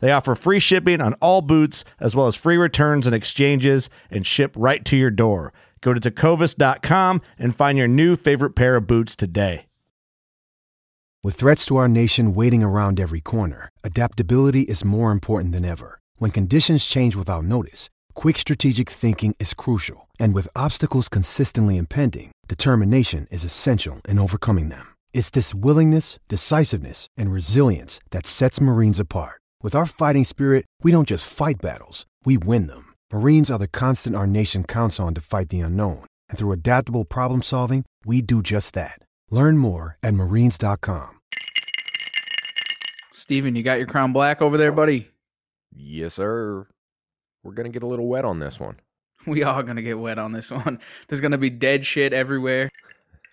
They offer free shipping on all boots, as well as free returns and exchanges, and ship right to your door. Go to tecovas.com and find your new favorite pair of boots today. With threats to our nation waiting around every corner, adaptability is more important than ever. When conditions change without notice, quick strategic thinking is crucial. And with obstacles consistently impending, determination is essential in overcoming them. It's this willingness, decisiveness, and resilience that sets Marines apart. With our fighting spirit, we don't just fight battles, we win them. Marines are the constant our nation counts on to fight the unknown. And through adaptable problem solving, we do just that. Learn more at marines.com. Steven, you got your crown black over there, buddy? Yes, sir. We're going to get a little wet on this one. We are going to get wet on this one. There's going to be dead shit everywhere.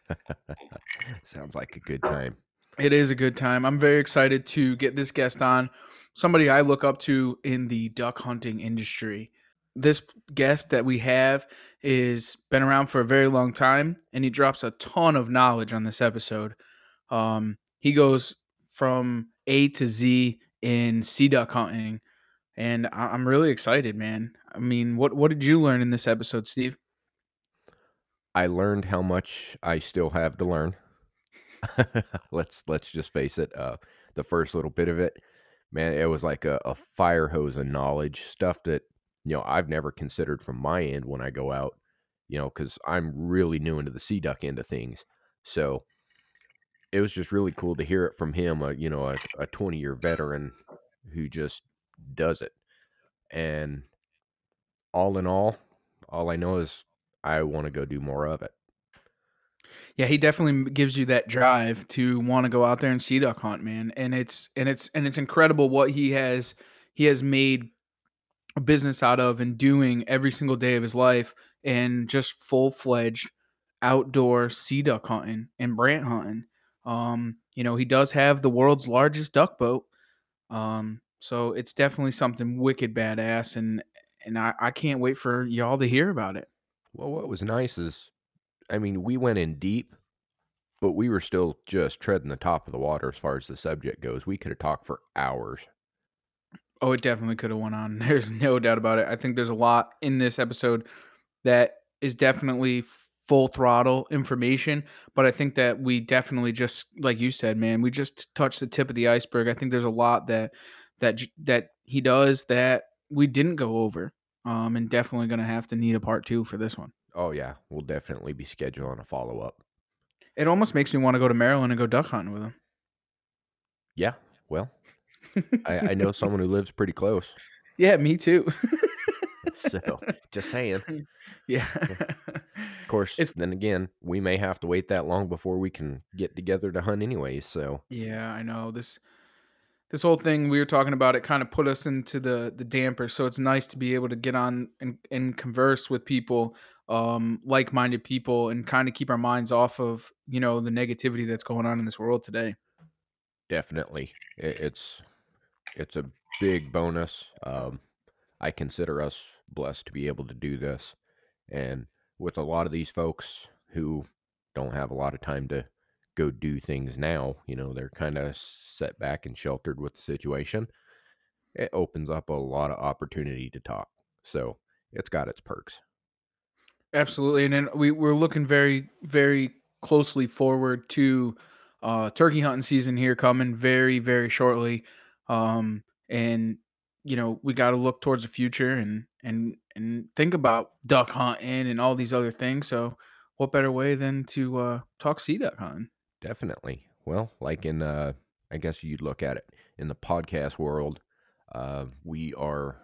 Sounds like a good time. It is a good time. I'm very excited to get this guest on. Somebody I look up to in the duck hunting industry. This guest that we have is been around for a very long time and he drops a ton of knowledge on this episode. Um, he goes from A to Z in sea duck hunting and I'm really excited, man. I mean, what what did you learn in this episode, Steve? I learned how much I still have to learn. let's let's just face it. Uh, the first little bit of it, man, it was like a, a fire hose of knowledge, stuff that you know I've never considered from my end when I go out. You know, because I'm really new into the sea duck end of things, so it was just really cool to hear it from him. A you know a 20 year veteran who just does it, and all in all, all I know is I want to go do more of it. Yeah, he definitely gives you that drive to want to go out there and sea duck hunt, man. And it's and it's and it's incredible what he has he has made a business out of and doing every single day of his life and just full fledged outdoor sea duck hunting and brant hunting. Um, you know, he does have the world's largest duck boat. Um, so it's definitely something wicked badass and and I, I can't wait for y'all to hear about it. Well, what was nice is, I mean, we went in deep, but we were still just treading the top of the water as far as the subject goes. We could have talked for hours. Oh, it definitely could have went on. There's no doubt about it. I think there's a lot in this episode that is definitely full throttle information, but I think that we definitely just like you said, man, we just touched the tip of the iceberg. I think there's a lot that that that he does that we didn't go over. Um and definitely going to have to need a part 2 for this one. Oh yeah, we'll definitely be scheduling a follow up. It almost makes me want to go to Maryland and go duck hunting with him. Yeah, well, I, I know someone who lives pretty close, Yeah, me too. so just saying. yeah. Of course, It's- then again, we may have to wait that long before we can get together to hunt, anyway. So Yeah, I know this. This whole thing we were talking about it kind of put us into the the damper. So it's nice to be able to get on and, and converse with people, um, like minded people, and kind of keep our minds off of you know the negativity that's going on in this world today. definitely, it, it's it's a big bonus. Um, I consider us blessed to be able to do this, and with a lot of these folks who don't have a lot of time to go do things now, you know, they're kind of set back and sheltered with the situation. It opens up a lot of opportunity to talk. So it's got its perks. Absolutely, and then we we're looking very very closely forward to uh, turkey hunting season here coming very very shortly, um, and you know we got to look towards the future and and and think about duck hunting and all these other things. So, what better way than to uh, talk sea duck hunting? Definitely. Well, like in, uh, I guess you'd look at it in the podcast world, uh, we are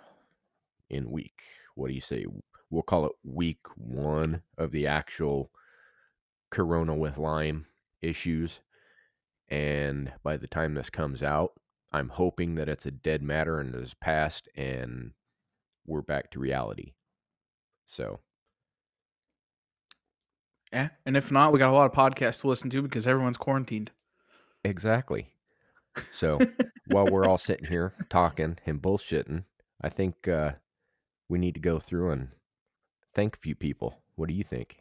in week, what do you say? We'll call it week one of the actual Corona with Lyme issues. And by the time this comes out, I'm hoping that it's a dead matter and is passed and we're back to reality. So, Yeah, and if not, we got a lot of podcasts to listen to because everyone's quarantined. exactly. So, while we're all sitting here talking and bullshitting, I think uh, we need to go through and thank a few people. What do you think?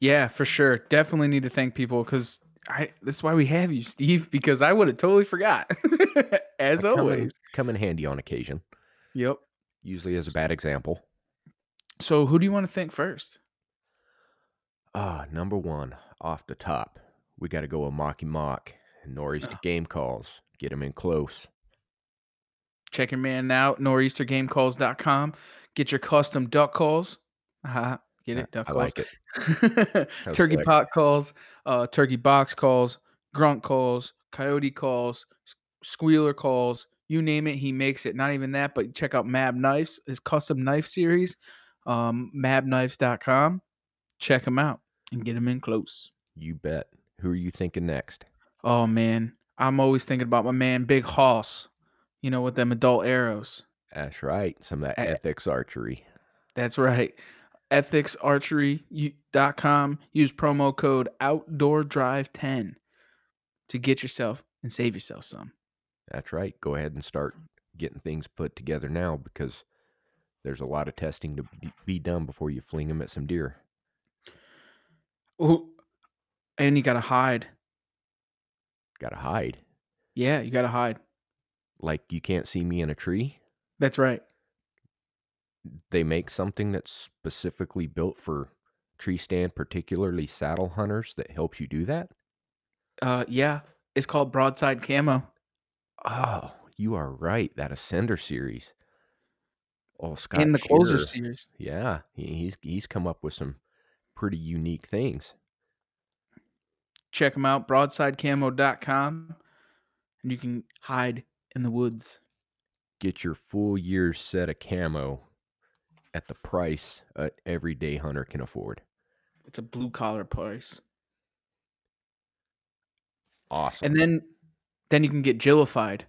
Yeah, for sure. Definitely need to thank people because I. This is why we have you, Steve. Because I would have totally forgot, as I come in- always. come in handy on occasion, Yep. usually as a bad example. So, who do you want to thank first? Ah, number one, off the top, we got to go with Mocky Mock and Nor'easter Ah. Game Calls. Get him in close. Check your man out, nor'eastergamecalls.com. Get your custom duck calls. Uh-huh. Get it? Duck I calls. like it. turkey pot calls, uh, turkey box calls, grunt calls, coyote calls, squealer calls, you name it, he makes it. Not even that, but check out Mab Knives, his custom knife series, um, mabknives.com. Check him out and get him in close. You bet. Who are you thinking next? Oh man, I'm always thinking about my man Big Hoss. You know, with them adult arrows. That's right. Some of that ethics archery. That's right. Ethicsarchery.com. Use promo code OutdoorDrive10 to get yourself and save yourself some. That's right. Go ahead and start getting things put together now because there's a lot of testing to be- done before you fling them at some deer. Ooh, and you got to hide. Got to hide. Yeah, you got to hide. Like you can't see me in a tree. That's right. They make something that's specifically built for tree stand, particularly saddle hunters, that helps you do that. Uh, yeah, it's called Broadside Camo. Oh, you are right. That Ascender series. Oh, Scott in the Closer series. Yeah, he, he's he's come up with some pretty unique things. Check them out, broadsidecamo.com, and you can hide in the woods. Get your full year's set of camo at the price everyday hunter can afford. It's a blue collar price. Awesome. And then then you can get Jillified.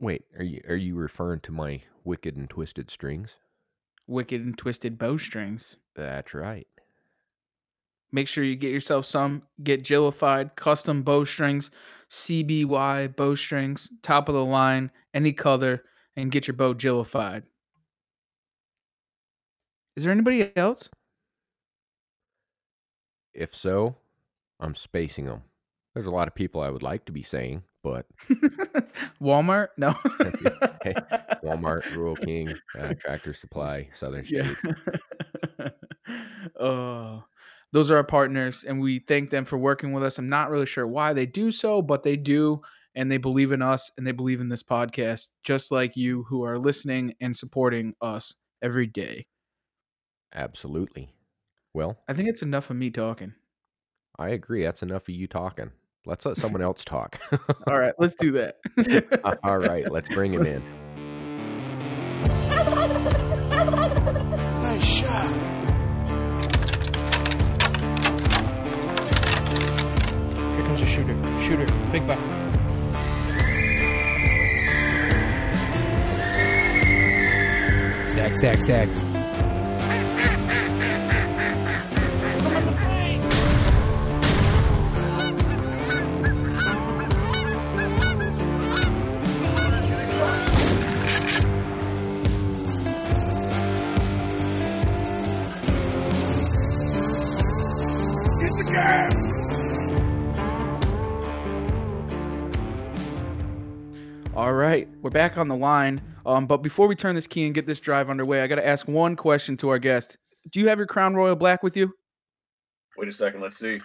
Wait, are you are you referring to my wicked and twisted strings? Wicked and Twisted Bowstrings. That's right. Make sure you get yourself some. Get Jillified custom bowstrings, CBY bowstrings, top of the line, any color, and get your bow Jillified. Is there anybody else? If so, I'm spacing them. There's a lot of people I would like to be saying, but Walmart? No. Hey, Walmart, Rural King, uh, Tractor Supply, Southern Yeah. State. uh, those are our partners, and we thank them for working with us. I'm not really sure why they do so, but they do, and they believe in us and they believe in this podcast, just like you who are listening and supporting us every day. Absolutely. Well, I think it's enough of me talking. I agree. That's enough of you talking. Let's let someone else talk. All right, let's do that. All right, let's bring him in. Nice shot. Here comes a shooter. Shooter. Big buck. Stack, stack, stack. Right, we're back on the line. Um, but before we turn this key and get this drive underway, I got to ask one question to our guest. Do you have your Crown Royal Black with you? Wait a second. Let's see.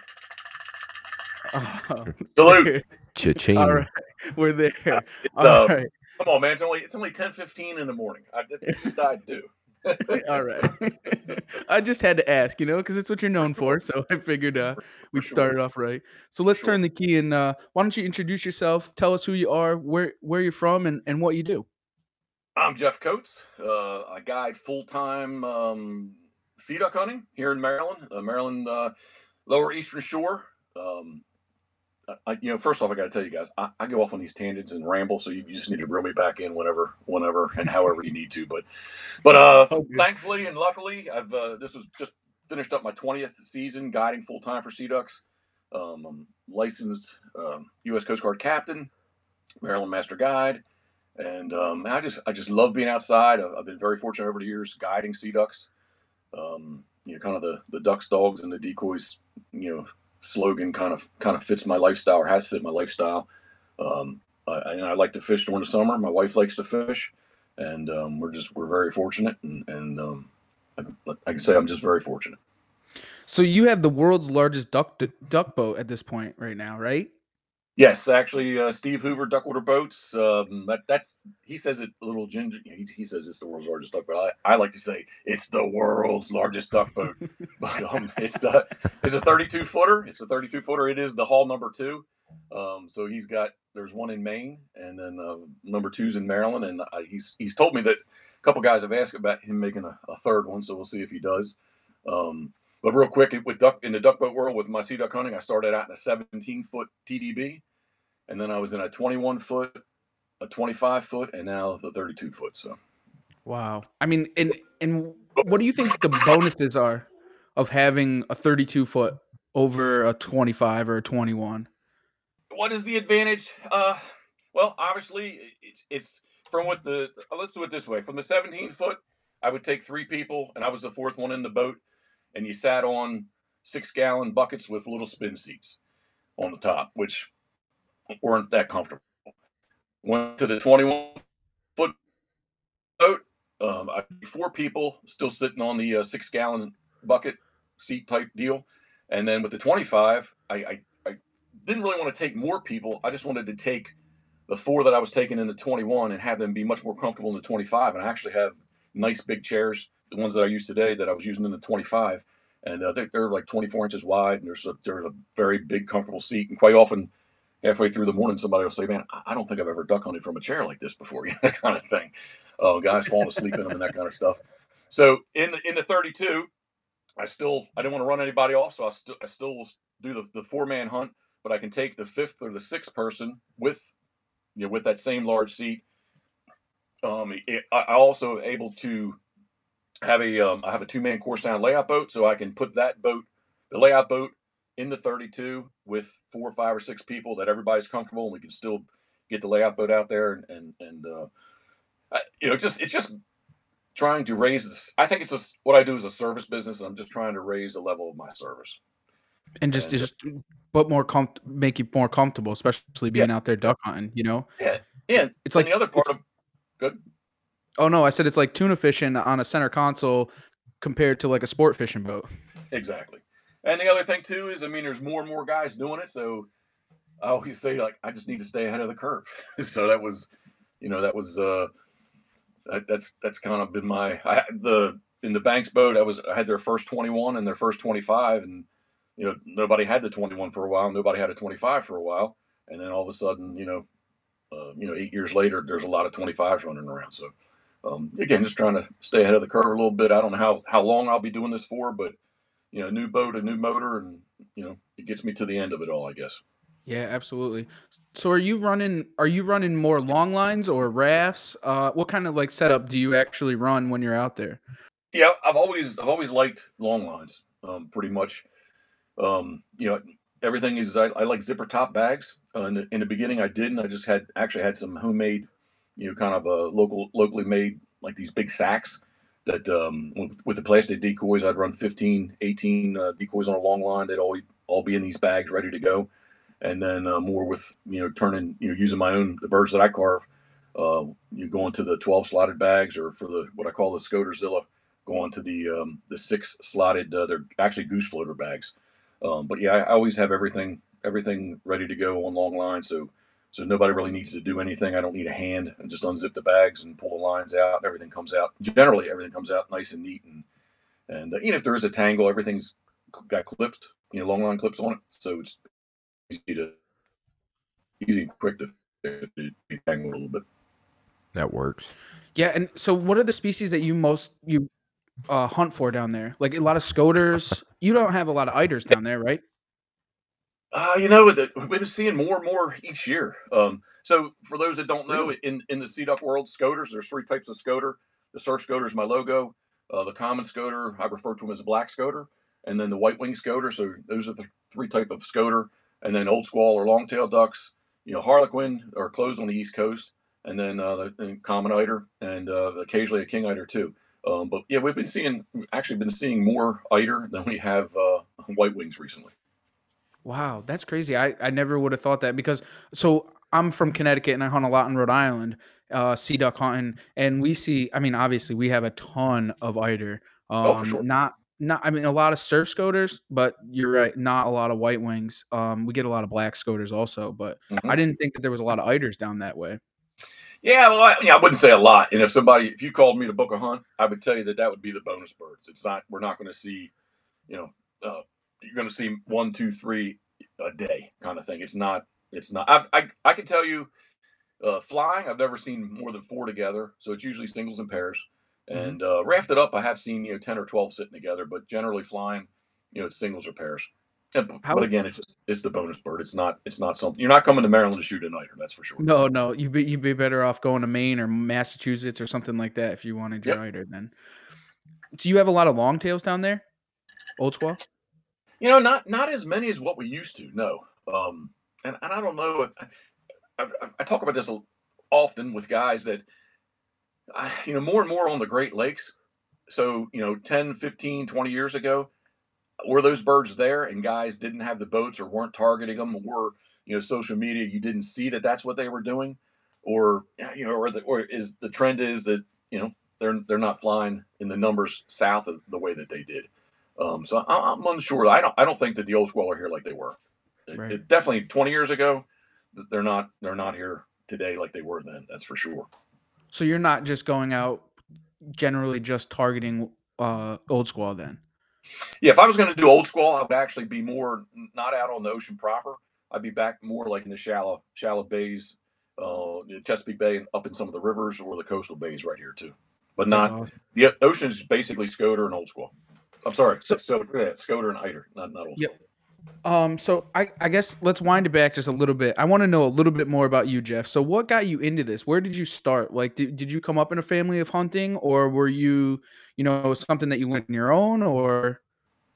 Oh, Salute. Cha-ching. All right, we're there. It's, All uh, right. Come on, man. It's only it's only ten fifteen in the morning. I it just died too. All right. I just had to ask, you know, because it's what you're known for. So I figured uh, we'd sure. start it off right. So let's Sure. turn the key and uh, why don't you introduce yourself? Tell us who you are, where where you're from, and, and what you do. I'm Jeff Cotes. Uh, I guide full time um, sea duck hunting here in Maryland, uh, Maryland uh, Lower Eastern Shore. Um, I- you know, first off, I got to tell you guys, I, I go off on these tangents and ramble, so you, you just need to reel me back in whenever, whenever, and however you need to. But, but uh, Oh, thankfully and luckily, I've uh, this was just finished up my twentieth season guiding full time for sea ducks. Um, I'm licensed um, U.S. Coast Guard captain, Maryland Master Guide, and um, I just I just love being outside. I've, I've been very fortunate over the years guiding sea ducks. Um, you know, kind of the the ducks, dogs, and the decoys. You know, slogan kind of kind of fits my lifestyle or has fit my lifestyle. Um, I, and I like to fish during the summer. My wife likes to fish, and um, we're just we're very fortunate. And, and um, I, I can say I'm just very fortunate. So you have the world's largest duck duck boat at this point right now, right? Yes, actually, uh, Steve Hoover, Duckwater Boats. Um, that, that's he says it a little ginger. He, he says it's the world's largest duck boat. I, I like to say it's the world's largest duck boat. but um, it's a it's a 32 footer. It's a 32 footer. It is the hull number two. Um, so he's got there's one in Maine, and then uh, number two's in Maryland. And he's he's told me that a couple guys have asked about him making a, a third one. So we'll see if he does. Um, but real quick, with duck in the duck boat world with my sea duck hunting, I started out in a 17 foot TDB, and then I was in a 21 foot, a 25 foot, and now the 32 foot. So Wow. I mean, and and what do you think the bonuses are of having a 32 foot over a 25 or a 21? what is the advantage? Uh, well, obviously, it's, it's from what the let's do it this way. From the 17 foot, I would take three people, and I was the fourth one in the boat, and you sat on six gallon buckets with little spin seats on the top, which weren't that comfortable. Went to the 21 foot boat. Um, I four people still sitting on the uh, six gallon bucket seat type deal, and then with the 25, I, I I didn't really want to take more people. I just wanted to take the four that I was taking in the 21 and have them be much more comfortable in the 25. And I actually have nice big chairs, the ones that I use today that I was using in the 25, and uh, they're, they're like 24 inches wide, and there's a, they're a very big, comfortable seat. And quite often, halfway through the morning, somebody will say, "Man, I- don't think I've ever duck hunted from a chair like this before," you know, that kind of thing. Uh, guys falling asleep in them and that kind of stuff. So in the in the 32, I still I didn't want to run anybody off, so I still I still do the, the four man hunt, but I can take the fifth or the sixth person with you know with that same large seat. Um, it, I also able to have a um, I have a two man core sound layout boat, so I can put that boat, the layout boat, in the 32 with four or five or six people that everybody's comfortable, and we can still get the layout boat out there and and and uh, I, you know just it's just trying to raise this. I think it's just what I do is a service business, and I'm just trying to raise the level of my service. And just And- just but more com- make you more comfortable, especially being out there duck hunting, you know? Yeah, yeah. It's like- like the other part of good. Oh no, I said it's like tuna fishing on a center console compared to like a sport fishing boat. Exactly. And the other thing too is, I mean, there's more and more guys doing it. So I always say, like, I just need to stay ahead of the curve. so that was, you know, that was, uh, that, that's that's kind of been my I the in the Banks boat. I was I had their first 21 and their first 25, and you know nobody had the 21 for a while. Nobody had a 25 for a while, and then all of a sudden, you know, uh, you know, eight years later, there's a lot of 25s running around. So um, again, just trying to stay ahead of the curve a little bit. I don't know how how long I'll be doing this for, but you know, new boat, a new motor, and you know, it gets me to the end of it all, I guess. Yeah, absolutely. So are you running are you running more long lines or rafts? Uh what kind of like setup do you actually run when you're out there? Yeah, I've always I've always liked long lines, um, pretty much. Um, you know, everything is I, I like zipper top bags. Uh, in, the, in the beginning, I didn't. I just had actually had some homemade, you know, kind of a local locally made like these big sacks that um, with, with the plastic decoys, I'd run 15, 18 uh, decoys on a long line. They'd all all be in these bags ready to go, and then uh, more with you know turning you know using my own the birds that I carve. Uh, you go into the 12 slotted bags, or for the what I call the Scoterzilla, go on to the um, the six slotted. Uh, they're actually goose floater bags. Um, but yeah, I always have everything everything ready to go on long line. So So nobody really needs to do anything. I don't need a hand and just unzip the bags and pull the lines out. And Everything comes out. Generally, everything comes out nice and neat. And and uh, even if there is a tangle, everything's got clipped, you know, long line clips on it. So it's easy to easy and quick to, to tangle a little bit. That works. Yeah, and so what are the species that you most you uh, hunt for down there? Like a lot of scoters. you don't have a lot of eiders down there, right? Uh, you know, the, we've been seeing more and more each year. Um, so for those that don't know, in in the sea duck world, scoters, there's three types of scoter. The surf scoter is my logo. Uh, the common scoter, I refer to them as a black scoter, and then the white wing scoter. So those are the three type of scoter, and then old squall or long-tailed ducks. You know, harlequin are closed on the east coast, and then uh, the common eider, and uh, occasionally a king eider too. Um, but yeah, we've been seeing actually been seeing more eider than we have uh, white wings recently. Wow, that's crazy. I, I never would have thought that because so I'm from Connecticut and I hunt a lot in Rhode Island, uh, sea duck hunting, and we see. I mean, obviously we have a ton of eider. Um, Oh, for sure. Not not. I mean, a lot of surf scoters, but you're right. Not a lot of white wings. Um, we get a lot of black scoters also, but. I didn't think that there was a lot of eiders down that way. Yeah, well, I, yeah, I wouldn't say a lot. And if somebody, if you called me to book a hunt, I would tell you that that would be the bonus birds. It's not. We're not going to see, you know, uh, you're going to see one, two, three a day kind of thing. It's not. It's not. I've, I I can tell you, uh, flying. I've never seen more than four together. So it's usually singles and pairs. Mhm. And uh, rafted up, I have seen you know ten or twelve sitting together, but generally flying, you know, it's singles or pairs. And, but again, it's just it's the bonus bird. It's not. It's not something. You're not coming to Maryland to shoot a nighter. That's for sure. No, no, you'd be you'd be better off going to Maine or Massachusetts or something like that if you wanted your Yep. eider. Then, do you have a lot of long tails down there? Old squaw. You know, not not as many as what we used to. No, um, and and I don't know. I, I, I talk about this often with guys that, I, you know, more and more on the Great Lakes. So you know, 10, 15, 20 years ago, were those birds there, and guys didn't have the boats or weren't targeting them, or you know, social media, you didn't see that that's what they were doing, or you know, or the or is the trend is that you know they're they're not flying in the numbers south of the way that they did. Um, so I, I'm unsure. I don't. I don't think that the old squall are here like they were. It- Right. it- definitely 20 years ago. They're not. They're not here today like they were then. That's for sure. So you're not just going out generally just targeting uh old squaw then. Yeah. If I was going to do old squall, I would actually be more not out on the ocean proper. I'd be back more like in the shallow, shallow bays, uh, Chesapeake Bay, and up in some of the rivers or the coastal bays right here too. But not awesome. the ocean is basically Scoter and old squall. I'm sorry, So- so, yeah, Scoter and Eider, not not old Yep. Um, so I, I guess let's wind it back just a little bit. I want to know a little bit more about you, Jeff. So what got you into this? Where did you start? Like, did, did you come up in a family of hunting or were you, you know, something that you learned on your own or?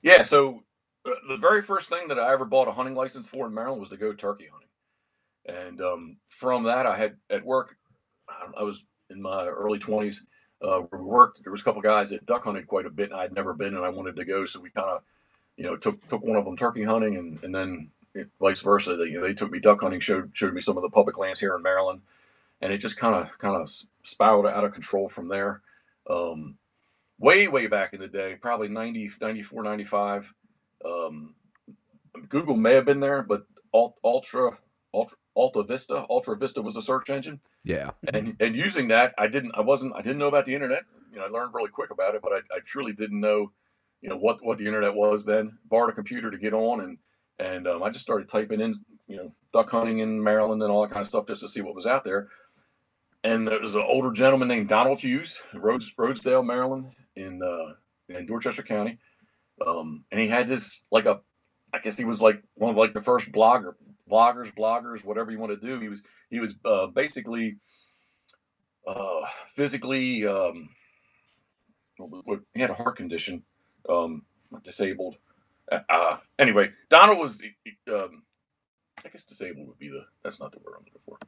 Yeah, so uh, the very first thing that I ever bought a hunting license for in Maryland was to go turkey hunting, and um, from that I had at work. I- I was in my early twenties. Uh, where we worked. There was a couple guys that duck hunted quite a bit, and I'd never been, and I wanted to go. So we kind of, you know, took took one of them turkey hunting, and and then it- vice versa. They you know, they took me duck hunting, showed showed me some of the public lands here in Maryland, and it just kind of kind of spiraled out of control from there. Um, way way back in the day probably 90 94 95 um, google may have been there but Alt, ultra ultra alta vista ultra vista was a search engine. Yeah. and and using that i didn't i wasn't i didn't know about the internet. You know i learned really quick about it but i, I truly didn't know you know what what the internet was then. Borrowed a computer to get on and and um, i just started typing in you know duck hunting in maryland and all that kind of stuff just to see what was out there. And there was an older gentleman named donald hughes Rhodes, rhodesdale maryland in uh, in dorchester county. Um, and he had this like a i guess he was like one of like the first blogger bloggers bloggers whatever you want to do he was he was uh, basically uh, physically um, he had a heart condition um, disabled. Uh, anyway donald was um, i guess disabled would be the that's not the word i'm looking for.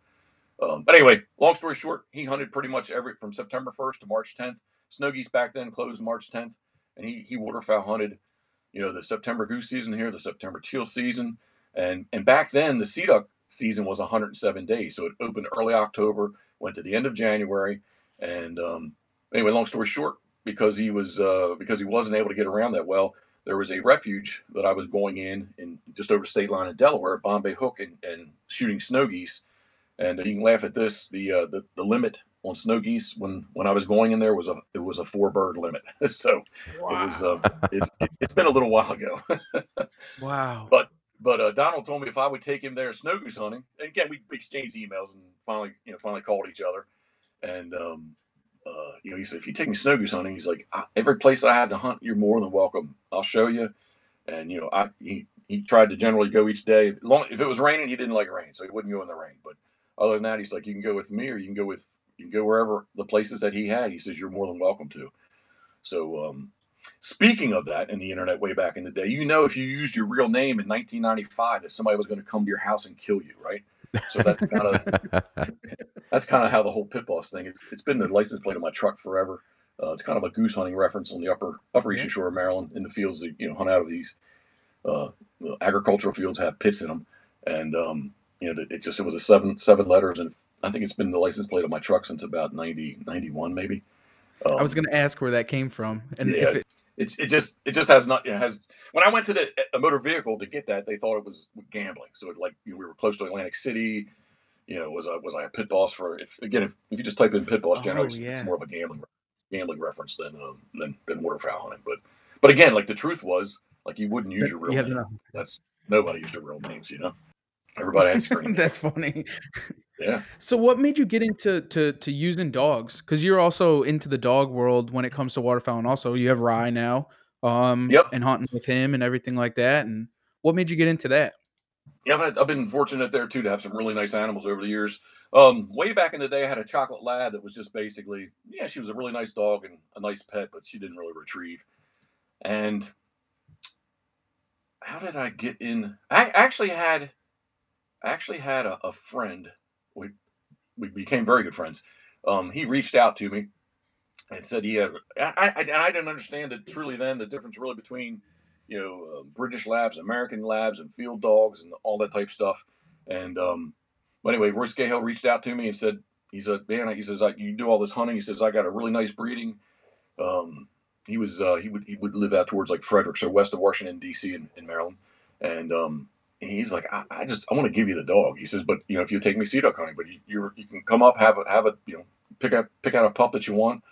Um, but anyway long story short he hunted pretty much every from september 1st to march 10th snow geese back then closed march 10th and he, he waterfowl hunted you know the september goose season here the september teal season and and back then the sea duck season was 107 days so it opened early october went to the end of january and um, anyway long story short because he was uh, because he wasn't able to get around that well there was a refuge that i was going in in just over the state line in delaware at bombay hook and, and shooting snow geese And you can laugh at this. The uh, the the limit on snow geese when when I was going in there was a it was a four bird limit. so wow. it was uh, it's it, has been a little while ago. wow. But but uh, Donald told me if I would take him there snow goose hunting, and again we exchanged emails and finally you know finally called each other, and um, uh, you know he said if you take me snow goose hunting, he's like every place that I have to hunt, you're more than welcome. I'll show you, and you know I he he tried to generally go each day. Long if it was raining, he didn't like rain, so he wouldn't go in the rain. But other than that, he's like you can go with me or you can go with you can go wherever the places that he had. He says you're more than welcome to. So, um, speaking of that, in the internet way back in the day, you know, if you used your real name in 1995, that somebody was going to come to your house and kill you, right? So that's kind of that's kind of how the whole pit boss thing. It's it's been the license plate of my truck forever. Uh, it's kind of a goose hunting reference on the upper upper eastern shore of Maryland in the fields that you know hunt out of these uh, agricultural fields have pits in them, and um, you know it just it was a seven seven letters and I think it's been the license plate of my truck since about 90, 91 maybe. Um, I was um, going to ask where that came from, and yeah, if it, it's it just it just has not it has. When I went to the a motor vehicle to get that, they thought it was gambling. So it, like you know, we were close to Atlantic City. You know, was I was I a pit boss for? If again, if, if you just type in pit boss, generally oh, yeah. it's more of a gambling gambling reference than um, than than waterfowl hunting. But but again, like the truth was, like you wouldn't use your real name. No. That's nobody used their real names, you know. Everybody had screen. That's funny. Yeah. So what made you get into to to using dogs? Because you're also into the dog world when it comes to waterfowl, and also you have Rye now, um, yep. and hunting with him and everything like that. And what made you get into that? Yeah, I've, had, I've been fortunate there too to have some really nice animals over the years. Um, way back in the day, I had a chocolate lab that was just basically, yeah, she was a really nice dog and a nice pet, but she didn't really retrieve. And how did I get in? I actually had I actually had a, a friend. We we became very good friends. Um, he reached out to me and said he had. I, I, I didn't understand it truly then the difference really between you know uh, British labs, American labs, and field dogs and all that type stuff. And um, but anyway, Royce Cahill reached out to me and said he said man he says you do all this hunting. He says I got a really nice breeding. Um, he was uh, he would he would live out towards like Frederick, so west of Washington D.C. in, in Maryland, and um, he's like, I, I, just I want to give you the dog. He says, but you know, if you take me sea duck hunting, but you you you can come up, have a have a you know, pick out pick out a pup that you want,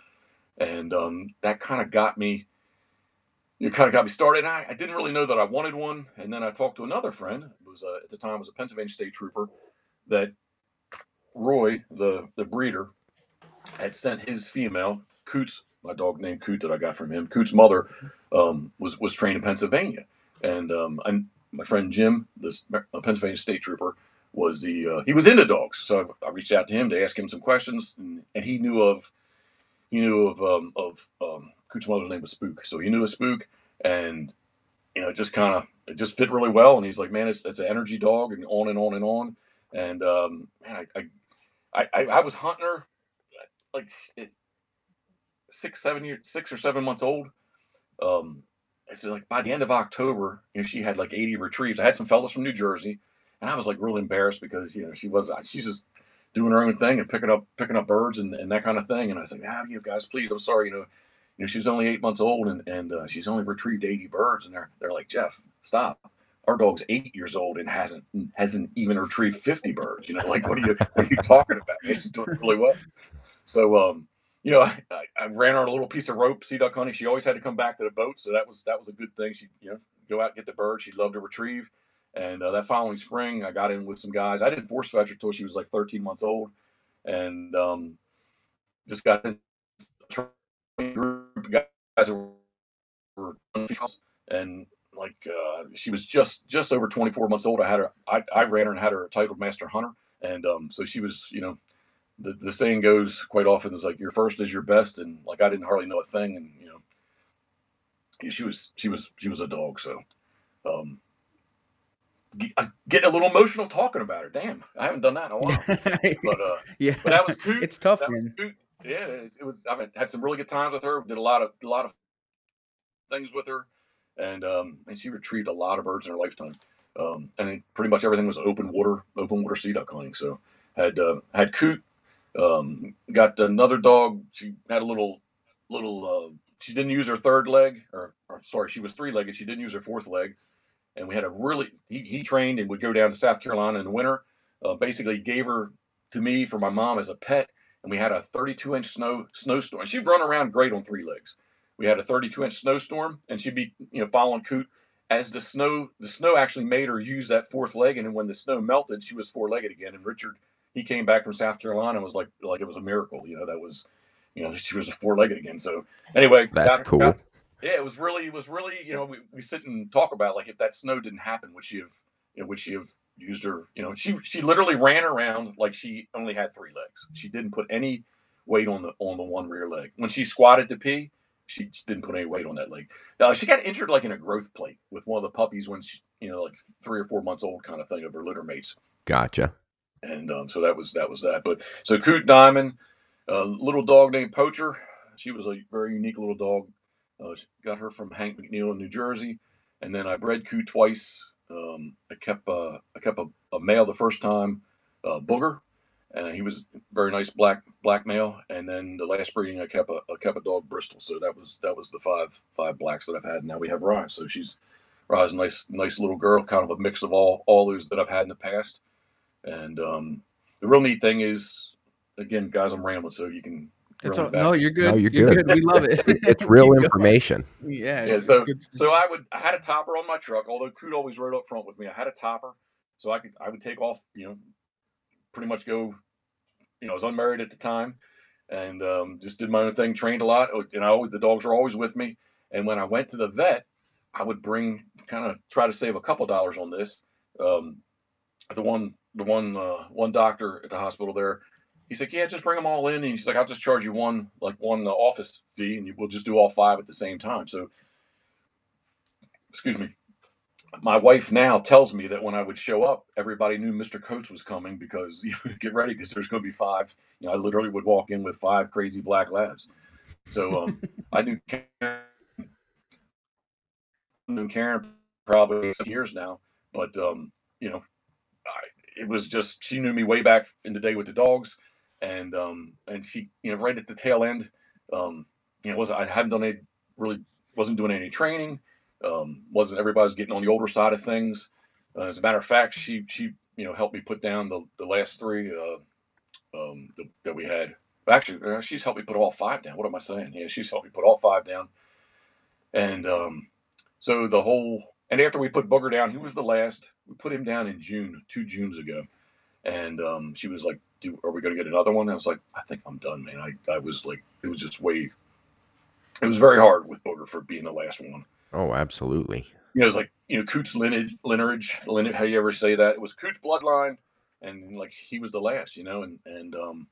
and um, that kind of got me. You kind of got me started. I, I didn't really know that I wanted one, and then I talked to another friend. It was uh, at the time was a Pennsylvania State Trooper that Roy, the the breeder, had sent his female Coots, my dog named Coot that I got from him. Coot's mother um, was was trained in Pennsylvania, and um, and my friend Jim, this Pennsylvania State Trooper, was the uh, he was into dogs, so I, I, reached out to him to ask him some questions, and, and he knew of he knew of um, of um, Coot's mother's name was Spook, so he knew of Spook, and you know, just kind of it just fit really well. And he's like, man, it's it's an energy dog, and on and on and on. And um, man, I I, I, I was hunting her like six, seven years, six or seven months old. Um, so like by the end of October, you know, she had like 80 retrieves. I had some fellas from New Jersey, and I was like really embarrassed because you know she was she's just doing her own thing and picking up picking up birds and, and that kind of thing. And I was like, ah, you guys, please, I'm sorry, you know, you know, she's only eight months old and and uh, she's only retrieved 80 birds, and they're they're like, Jeff, stop. Our dog's eight years old and hasn't hasn't even retrieved 50 birds. You know, like what are you what are you talking about? She's doing really well. So um, you know, I, I, ran her a little piece of rope, sea duck hunting. She always had to come back to the boat, so that was that was a good thing. She, you know, go out and get the bird. She loved to retrieve. And uh, that following spring, I got in with some guys. I didn't force fetch her until she was like 13 months old, and um, just got in group guys were and like uh, she was just just over 24 months old. I had her. I, I ran her and had her titled master hunter, and um, so she was, you know, the, the saying goes quite often is like your first is your best and like i didn't hardly know a thing and you know she was she was she was a dog so um I get a little emotional talking about her. Damn, I haven't done that in a while. but uh, yeah, but that was cool. It's tough, man. Yeah, it, it, was. I've had some really good times with her. Did a lot of a lot of things with her, and um, and she retrieved a lot of birds in her lifetime. Um, and pretty much everything was open water, open water sea duck hunting. So had uh, had coot um, got another dog. She had a little, little. Uh, she didn't use her third leg, or, or sorry, she was three legged. She didn't use her fourth leg, and we had a really. He, he trained and would go down to South Carolina in the winter. Uh, basically, gave her to me for my mom as a pet, and we had a 32 inch snow snowstorm. She'd run around great on three legs. We had a 32 inch snowstorm, and she'd be you know following Coot as the snow the snow actually made her use that fourth leg, and when the snow melted, she was four legged again. And Richard he came back from South Carolina and was like like it was a miracle. You know that was you know she was a four legged again. So anyway, That's got- cool. got- yeah, it was really, it was really, you know, we, we sit and talk about like if that snow didn't happen, would she have, you know, would she have used her, you know, she she literally ran around like she only had three legs. She didn't put any weight on the on the one rear leg. When she squatted to pee, she didn't put any weight on that leg. Now she got injured like in a growth plate with one of the puppies when she, you know, like three or four months old kind of thing of her litter mates Gotcha. And um, so that was that was that. But so Coot Diamond, a little dog named Poacher. She was a very unique little dog. Uh, got her from Hank McNeil in New Jersey, and then I bred Coot twice. Um, I kept uh, I kept a, a male the first time, uh, Booger, and he was very nice black black male. And then the last breeding I kept a kept a dog Bristol. So that was that was the five five blacks that I've had. Now we have Rise. So she's a nice nice little girl, kind of a mix of all all those that I've had in the past. And um, the real neat thing is, again, guys, I'm rambling, so you can. It's all, no, you're good. No, you're good. We love it. It's real Keep going. information. Yeah, Yeah, so it's good. so I would I had a topper on my truck, although Coot always rode up front with me. I had a topper, so I could I would take off, you know, pretty much go, you know, I was unmarried at the time, and um, just did my own thing. Trained a lot, uh, you know. The dogs were always with me, and when I went to the vet, I would bring kind of try to save a couple dollars on this. Um, the one the one uh, one doctor at the hospital there, he's like, yeah, just bring them all in, and he's like, I'll just charge you one like one uh, office fee, and you, we'll just do all five at the same time. So excuse me, my wife now tells me that when I would show up, everybody knew Mr. Cotes was coming because you know, get ready because there's going to be five. You know, I literally would walk in with five crazy black labs. So um, I knew Karen, knew Karen probably years now, but um, you know, I, it was just she knew me way back in the day with the dogs, and um, and she you know right at the tail end, um, you know, was I hadn't done any really wasn't doing any training um, wasn't everybody's was getting on the older side of things. Uh, as a matter of fact, she she you know helped me put down the, the last three uh, um, that, that we had. Actually, uh, she's helped me put all five down. What am I saying? Yeah, she's helped me put all five down. And um, so the whole and after we put Booger down, he was the last. We put him down in June, two Junes ago, and um, she was like, Do, "Are we going to get another one?" I was like, "I think I'm done, man." I I was like, it was just way. It was very hard with Booger for being the last one Oh, absolutely. you know, it was like you know Coots lineage, lineage, lineage. How you ever say that? It was Coots bloodline, and like he was the last, you know, and and um,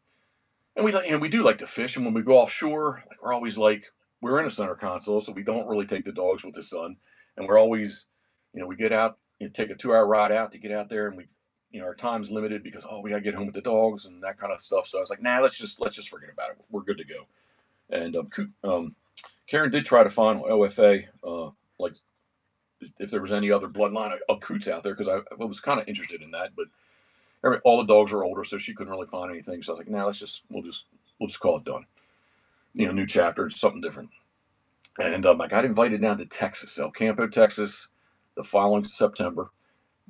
and we like and we do like to fish, and when we go offshore, like we're always like we're in a center console, so we don't really take the dogs with the sun, and we're always, you know, we get out, you take a two hour ride out to get out there, and we, you know, our time's limited because oh we gotta get home with the dogs and that kind of stuff. So I was like, nah, let's just let's just forget about it. We're good to go. And um, um Karen did try to find OFA, uh, like if there was any other bloodline of- Coots out there, because I, I was kind of interested in that, but all the dogs are older, so she couldn't really find anything. So I was like, now let's just we'll just we'll just call it done. You know, new chapter, something different. And um, I got invited down to Texas, El Campo, Texas, the following September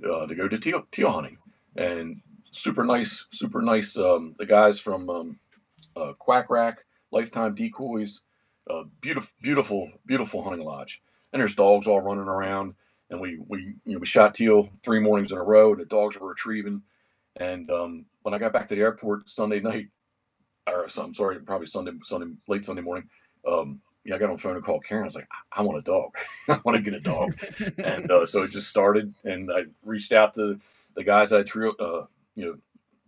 uh, to go to teal, hunting, and super nice, super nice. Um, the guys from um, uh, Quack Rack, Lifetime Decoys, uh, beautiful, beautiful, beautiful hunting lodge. And there's dogs all running around. And we we you know we shot teal three mornings in a row. The dogs were retrieving. And um, when I got back to the airport Sunday night, or I'm sorry, probably Sunday Sunday late Sunday morning, um, yeah, I got on the phone and called Karen. I was like, I, I want a dog. I want to get a dog. and uh, so it just started. And I reached out to the guys I trio, uh, you know,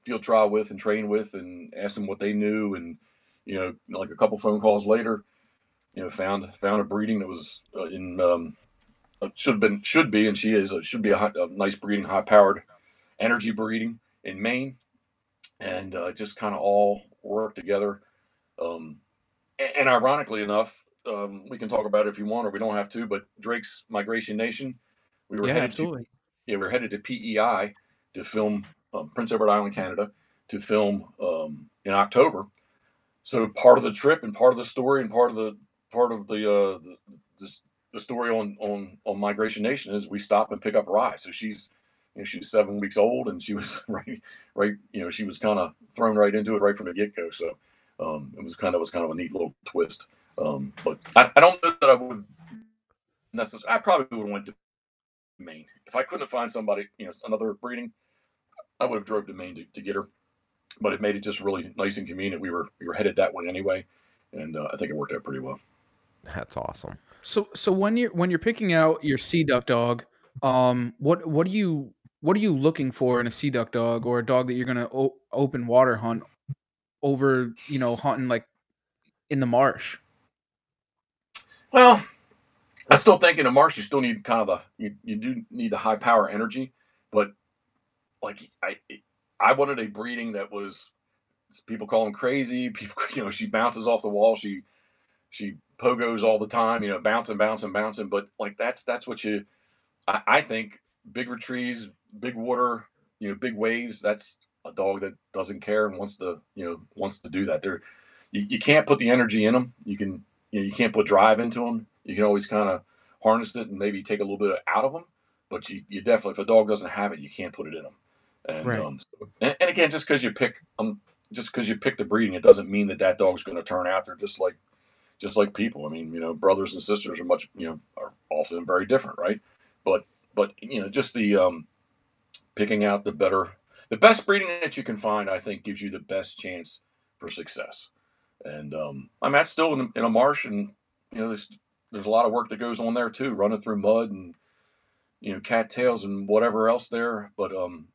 field trial with and trained with, and asked them what they knew. And you know, like a couple phone calls later, you know, found found a breeding that was uh, in um, uh, should have been should be, and she is uh, should be a, high, a nice breeding, high powered energy breeding in Maine, and uh, just kind of all worked together. Um, and, and ironically enough, um, we can talk about it if you want, or we don't have to. But Drake's Migration Nation, we were Yeah, headed absolutely. to yeah, we we're headed to PEI to film um, Prince Edward Island, Canada, to film um, in October. So part of the trip and part of the story and part of the part of the uh, the, the, the story on on on Migration Nation is we stop and pick up Rye. So she's You know, she was seven weeks old, and she was right, right. You know, she was kind of thrown right into it right from the get go. So um, it was kind of was kind of a neat little twist. Um, but I, I don't know that I would necessarily. I probably would have went to Maine if I couldn't find somebody, you know, another breeding. I would have drove to Maine to, to get her, but it made it just really nice and convenient. We were we were headed that way anyway, and uh, I think it worked out pretty well. That's awesome. So so when you're when you're picking out your sea duck dog, um, what what do you what are you looking for in a sea duck dog or a dog that you're gonna o- open water hunt over you know hunting like in the marsh? Well, I still think in a marsh you still need kind of the you, you do need the high power energy, but like I I wanted a breeding that was people call them crazy. People you know she bounces off the wall. She she pogos all the time. You know bouncing bouncing bouncing. But like that's that's what you I, I think bigger trees, big water, you know big waves. That's a dog that doesn't care and wants to you know wants to do that. There you, you can't put the energy in them. You can you know you can't put drive into them. You can always kind of harness it and maybe take a little bit out of them. But you, you definitely, if a dog doesn't have it, you can't put it in them. And, Right. um, so- and, and again, just because you pick um, just because you pick the breeding, it doesn't mean that that dog's going to turn out. They're just like, just like people. I mean, you know, brothers and sisters are much, you know, are often very different, right? But, but you know, just the um, picking out the better, the best breeding that you can find, I think, gives you the best chance for success. And um, I'm at still in, in a marsh, and you know, there's there's a lot of work that goes on there too, running through mud and you know cattails and whatever else there. But um,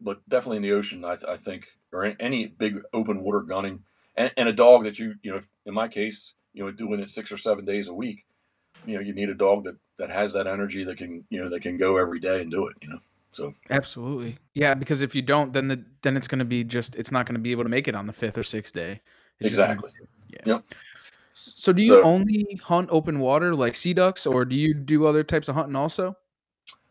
but definitely in the ocean, I, I think, or in any big open water gunning, and, and a dog that you you know, in my case, you know, doing it six or seven days a week, you know, you need a dog that that has that energy that can you know that can go every day and do it. You know, so Absolutely, yeah. Because if you don't, then the then it's gonna be just it's not gonna be able to make it on the fifth or sixth day. It's just exactly. yeah. Yep. So do you So- only hunt open water like sea ducks, or do you do other types of hunting also?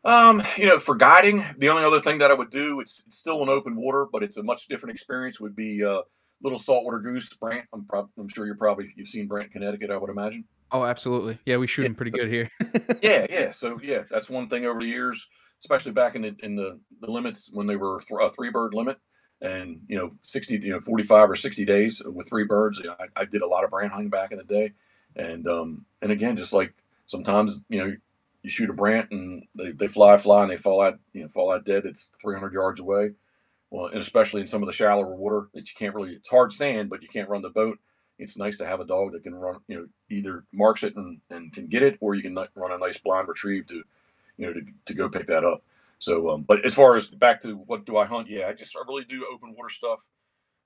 Um, you know, for guiding, the only other thing that I would do, it's, it's still in open water, but it's a much different experience. Would be uh, little saltwater goose, Brant. I'm, prob- I'm sure you're probably you've seen Brant, Connecticut. I would imagine. Oh, absolutely. Yeah, we shoot them pretty good here. yeah, yeah. So yeah, that's one thing over the years, especially back in the in the, the limits when they were th- a three bird limit, and you know sixty, you know forty five or sixty days with three birds. You know, I, I did a lot of brant hunting back in the day, and um and again, just like sometimes you know you shoot a brant and they, they fly fly and they fall out you know fall out dead. It's three hundred yards away. Well, and especially in some of the shallower water that you can't really. It's hard sand, but you can't run the boat it's nice to have a dog that can run, you know, either marks it and, and can get it, or you can run a nice blind retrieve to, you know, to, to go pick that up. So, um, but as far as back to what do I hunt? Yeah, I just I really do open water stuff.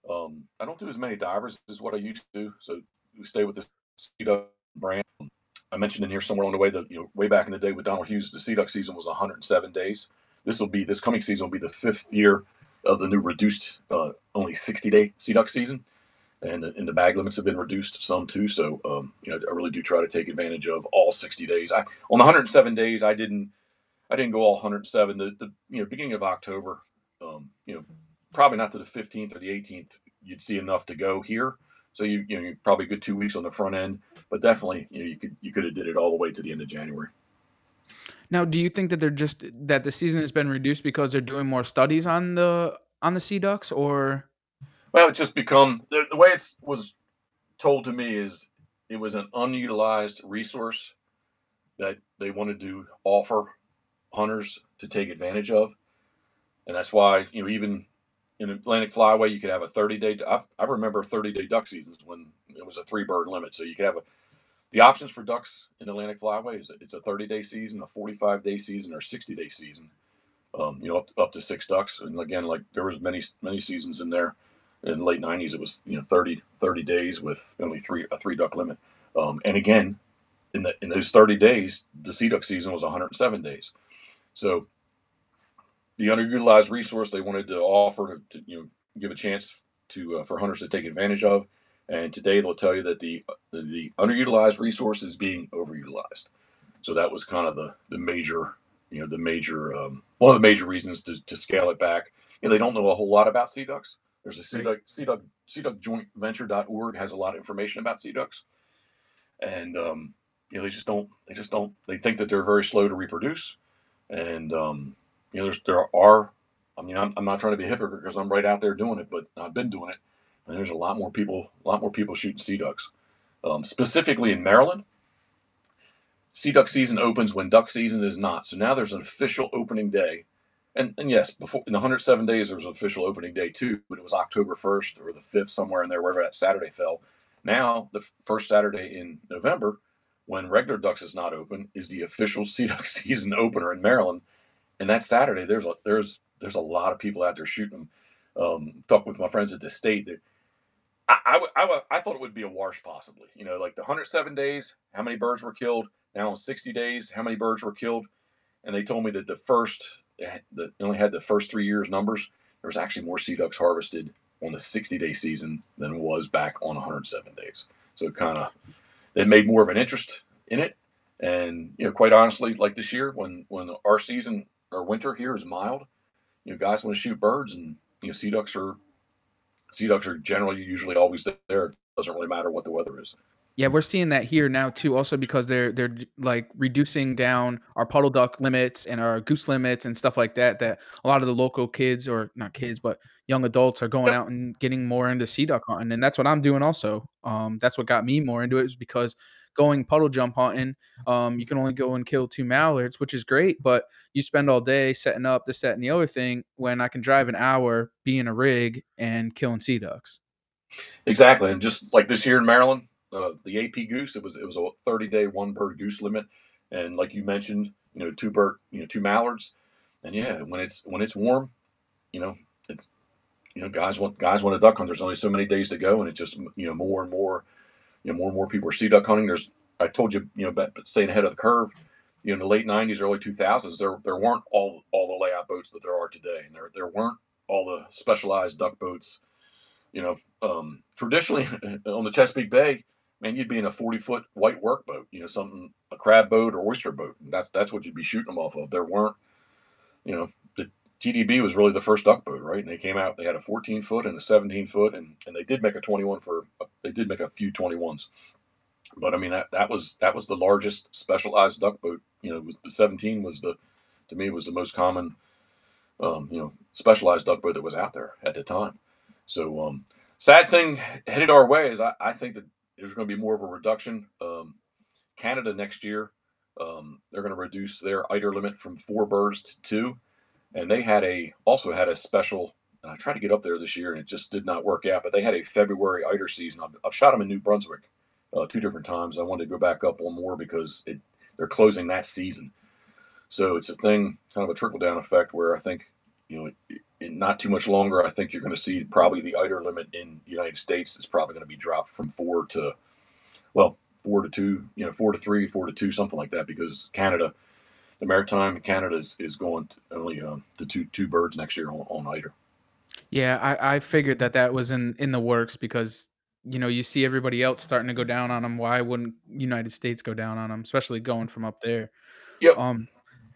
Um, I don't do as many divers as what I used to. So we stay with the sea duck brant. I mentioned in here somewhere on the way that you know way back in the day with Donald Hughes, the sea duck season was 107 days. This will be this coming season will be the fifth year of the new reduced uh, only 60 day sea duck season and the, and the bag limits have been reduced some too. So um, you know, I really do try to take advantage of all 60 days. I on the 107 days, I didn't I didn't go all 107. The, the you know beginning of October, um, you know, probably not to the 15th or the 18th, you'd see enough to go here. So you you know you probably a good two weeks on the front end, but definitely you know you could you could have did it all the way to the end of January. Now, do you think that they're just that the season has been reduced because they're doing more studies on the on the sea ducks, or Well, it's just become the, the way it was told to me is it was an unutilized resource that they wanted to offer hunters to take advantage of, and that's why you know even in Atlantic Flyway you could have a 30 day. I, I remember 30 day duck seasons when it was a three bird limit, so you could have a the options for ducks in Atlantic Flyway is it's a 30 day season, a 45 day season, or 60 day season. Um, you know, up, up to six ducks, and again, like there was many many seasons in there. In the late 90s it was you know 30 30 days with only three a three duck limit. Um, and again in the in those 30 days the sea duck season was 107 days so the underutilized resource they wanted to offer to, to you know give a chance to uh, for hunters to take advantage of and today they'll tell you that the the underutilized resource is being overutilized so that was kind of the the major you know the major um, one of the major reasons to, to scale it back you know, they don't know a whole lot about sea ducks there's a sea duck, sea duck, sea duck joint venture.org has a lot of information about sea ducks. And, um, you know, they just don't, they just don't, they think that they're very slow to reproduce. And, um, you know, there's there are. I mean, I'm, I'm not trying to be a hypocrite because I'm right out there doing it, but I've been doing it, and there's a lot more people, a lot more people shooting sea ducks, um, specifically in Maryland. Sea duck season opens when duck season is not. So now there's an official opening day. And, and yes, before in the 107 days, there was an official opening day too, but it was October 1st or the 5th, somewhere in there, wherever that Saturday fell. Now, the first Saturday in November, when regular ducks is not open, is the official sea duck season opener in Maryland. And that Saturday, there's a, there's there's a lot of people out there shooting them. Um, talk with my friends at the state. That I, I, I, thought it would be a wash, possibly. You know, like the 107 days, how many birds were killed? Now in 60 days, how many birds were killed? And they told me that the first, they only had the first three years numbers. There was actually more sea ducks harvested on the 60 day season than was back on 107 days. So it kind of, they made more of an interest in it. And, you know, quite honestly, like this year, when, when our season or winter here is mild, you know, guys want to shoot birds and, you know, sea ducks are, sea ducks are generally usually always there. It doesn't really matter what the weather is. Yeah, we're seeing that here now too. Also because they're they're like reducing down our puddle duck limits and our goose limits and stuff like that. That a lot of the local kids or not kids, but young adults are going yep. out and getting more into sea duck hunting, and that's what I'm doing also. Um, that's what got me more into it is because going puddle jump hunting, um, you can only go and kill two mallards, which is great, but you spend all day setting up this, that, and the other thing when I can drive an hour, be in a rig, and killing sea ducks. Exactly, and just like this year in Maryland, uh, the AP goose. It was it was a 30 day one bird goose limit, and like you mentioned, you know two bird, you know two mallards, and yeah, when it's when it's warm, you know it's you know guys want guys want to duck hunt. There's only so many days to go, and it's just you know more and more, you know more and more people are sea duck hunting. There's I told you you know but staying ahead of the curve. You know, in the late '90s, early 2000s, there there weren't all all the layout boats that there are today, and there there weren't all the specialized duck boats. You know, um, traditionally on the Chesapeake Bay, man, you'd be in a 40 foot white work boat, you know, something, a crab boat or oyster boat. That's, that's what you'd be shooting them off of. There weren't, you know, the TDB was really the first duck boat, right? And they came out, they had a 14 foot and a 17 foot, and, and they did make a 21 for, they did make a few 21s. But I mean, that, that was, that was the largest specialized duck boat. You know, the 17 was the, to me, was the most common, um, you know, specialized duck boat that was out there at the time. So, um, sad thing headed our way is I, I think that there's going to be more of a reduction. Um, Canada next year, um, they're going to reduce their eider limit from four birds to two, and they had a also had a special. I tried to get up there this year, and it just did not work out. But they had a February eider season. I've, I've shot them in New Brunswick uh, two different times. I wanted to go back up one more because it, they're closing that season. So it's a thing, kind of a trickle down effect, where I think you know, in not too much longer, I think you're going to see probably the eider limit in the United States is probably going to be dropped from four to, well, four to two, you know, four to three, four to two, something like that, because Canada, the maritime Canada is, is going to only um, the two two birds next year on, on eider. Yeah, I, I figured that that was in in the works because you know you see everybody else starting to go down on them. Why wouldn't United States go down on them, especially going from up there? Yep. Um,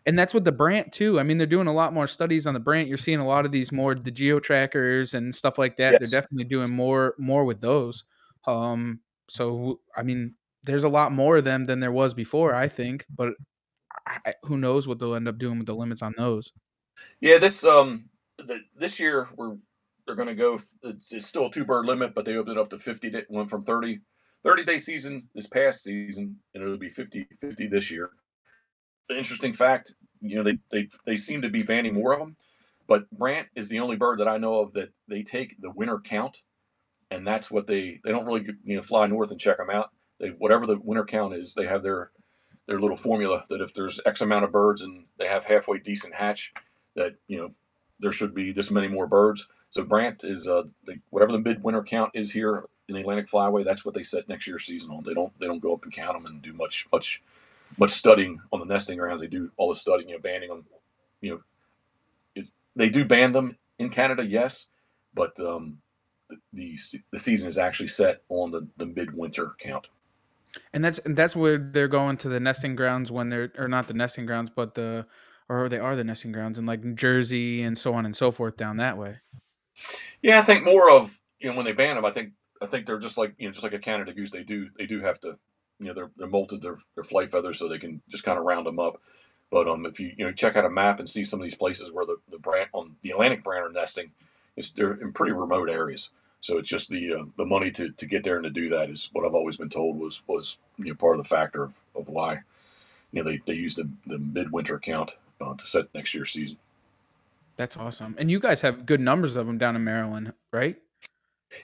and that's with the Brant too. I mean, they're doing a lot more studies on the Brant. You're seeing a lot of these more the geo trackers and stuff like that. Yes. They're definitely doing more more with those. Um, so I mean, there's a lot more of them than there was before, I think. But I, who knows what they'll end up doing with the limits on those? Yeah, this um, the, this year we're they're going to go. It's, it's, still a two bird limit, but they opened it up to 50. Day, went from 30 30 day season this past season, and it'll be 50 50 this year interesting fact, you know, they, they, they seem to be banning more of them, but Brant is the only bird that I know of that they take the winter count, and that's what they they don't really you know fly north and check them out. They whatever the winter count is, they have their their little formula that if there's X amount of birds and they have halfway decent hatch, that you know there should be this many more birds. So Brant is uh, they, whatever the midwinter count is here in the Atlantic Flyway. That's what they set next year's season on. They don't they don't go up and count them and do much much much studying on the nesting grounds. They do all the studying, you know, banning them. You know, it, they do ban them in Canada, yes, but um, the, the, the season is actually set on the the midwinter count. And that's and that's where they're going to the nesting grounds when they're or not the nesting grounds, but the or they are the nesting grounds in like New Jersey and so on and so forth down that way. Yeah, I think more of you know when they ban them, I think I think they're just like you know just like a Canada goose. They do they do have to you know they're, they're molted their, their flight feathers so they can just kind of round them up But um, if you you know check out a map and see some of these places where the the brant on the Atlantic brant are nesting, it's they're in pretty remote areas. So it's just the uh, the money to, to get there and to do that is what I've always been told was was you know part of the factor of, of why you know they, they use the the midwinter count uh, to set next year's season. That's awesome. And you guys have good numbers of them down in Maryland, right?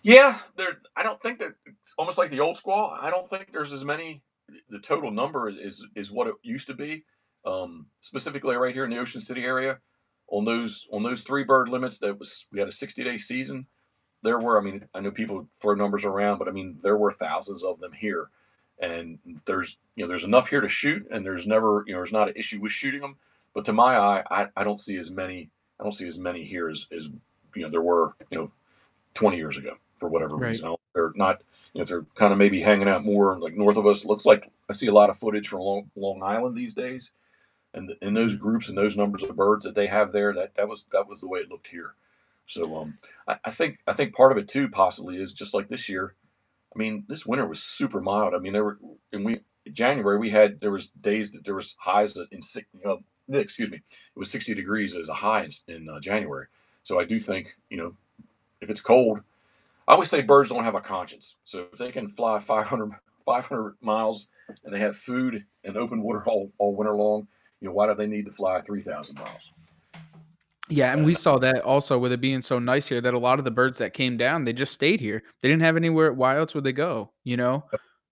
Yeah, there. I don't think that almost like the old squaw. I don't think there's as many. The total number is is what it used to be. Um, specifically, right here in the Ocean City area, on those on those three bird limits, that was we had a 60 day season. There were, I mean, I know people throw numbers around, but I mean, there were thousands of them here, and there's you know there's enough here to shoot, and there's never you know there's not an issue with shooting them. But to my eye, I, I don't see as many I don't see as many here as, as you know there were you know 20 years ago for whatever Right. reason. They're not, you know, they're kind of maybe hanging out more like north of us. Looks like I see a lot of footage from Long, Long Island these days, and in those groups and those numbers of birds that they have there, that that was that was the way it looked here. So um, I, I think I think part of it too possibly is just like this year. I mean, this winter was super mild. I mean, there were and we January we had there was days that there was highs in six, you know, excuse me, it was 60 degrees as a high in, in uh, January. So I do think you know if it's cold, I always say birds don't have a conscience. So if they can fly 500, 500 miles and they have food and open water all, all winter long, you know, why do they need to fly 3,000 miles? Yeah, and we saw that also with it being so nice here that a lot of the birds that came down, they just stayed here. They didn't have anywhere. Why else would they go? You know,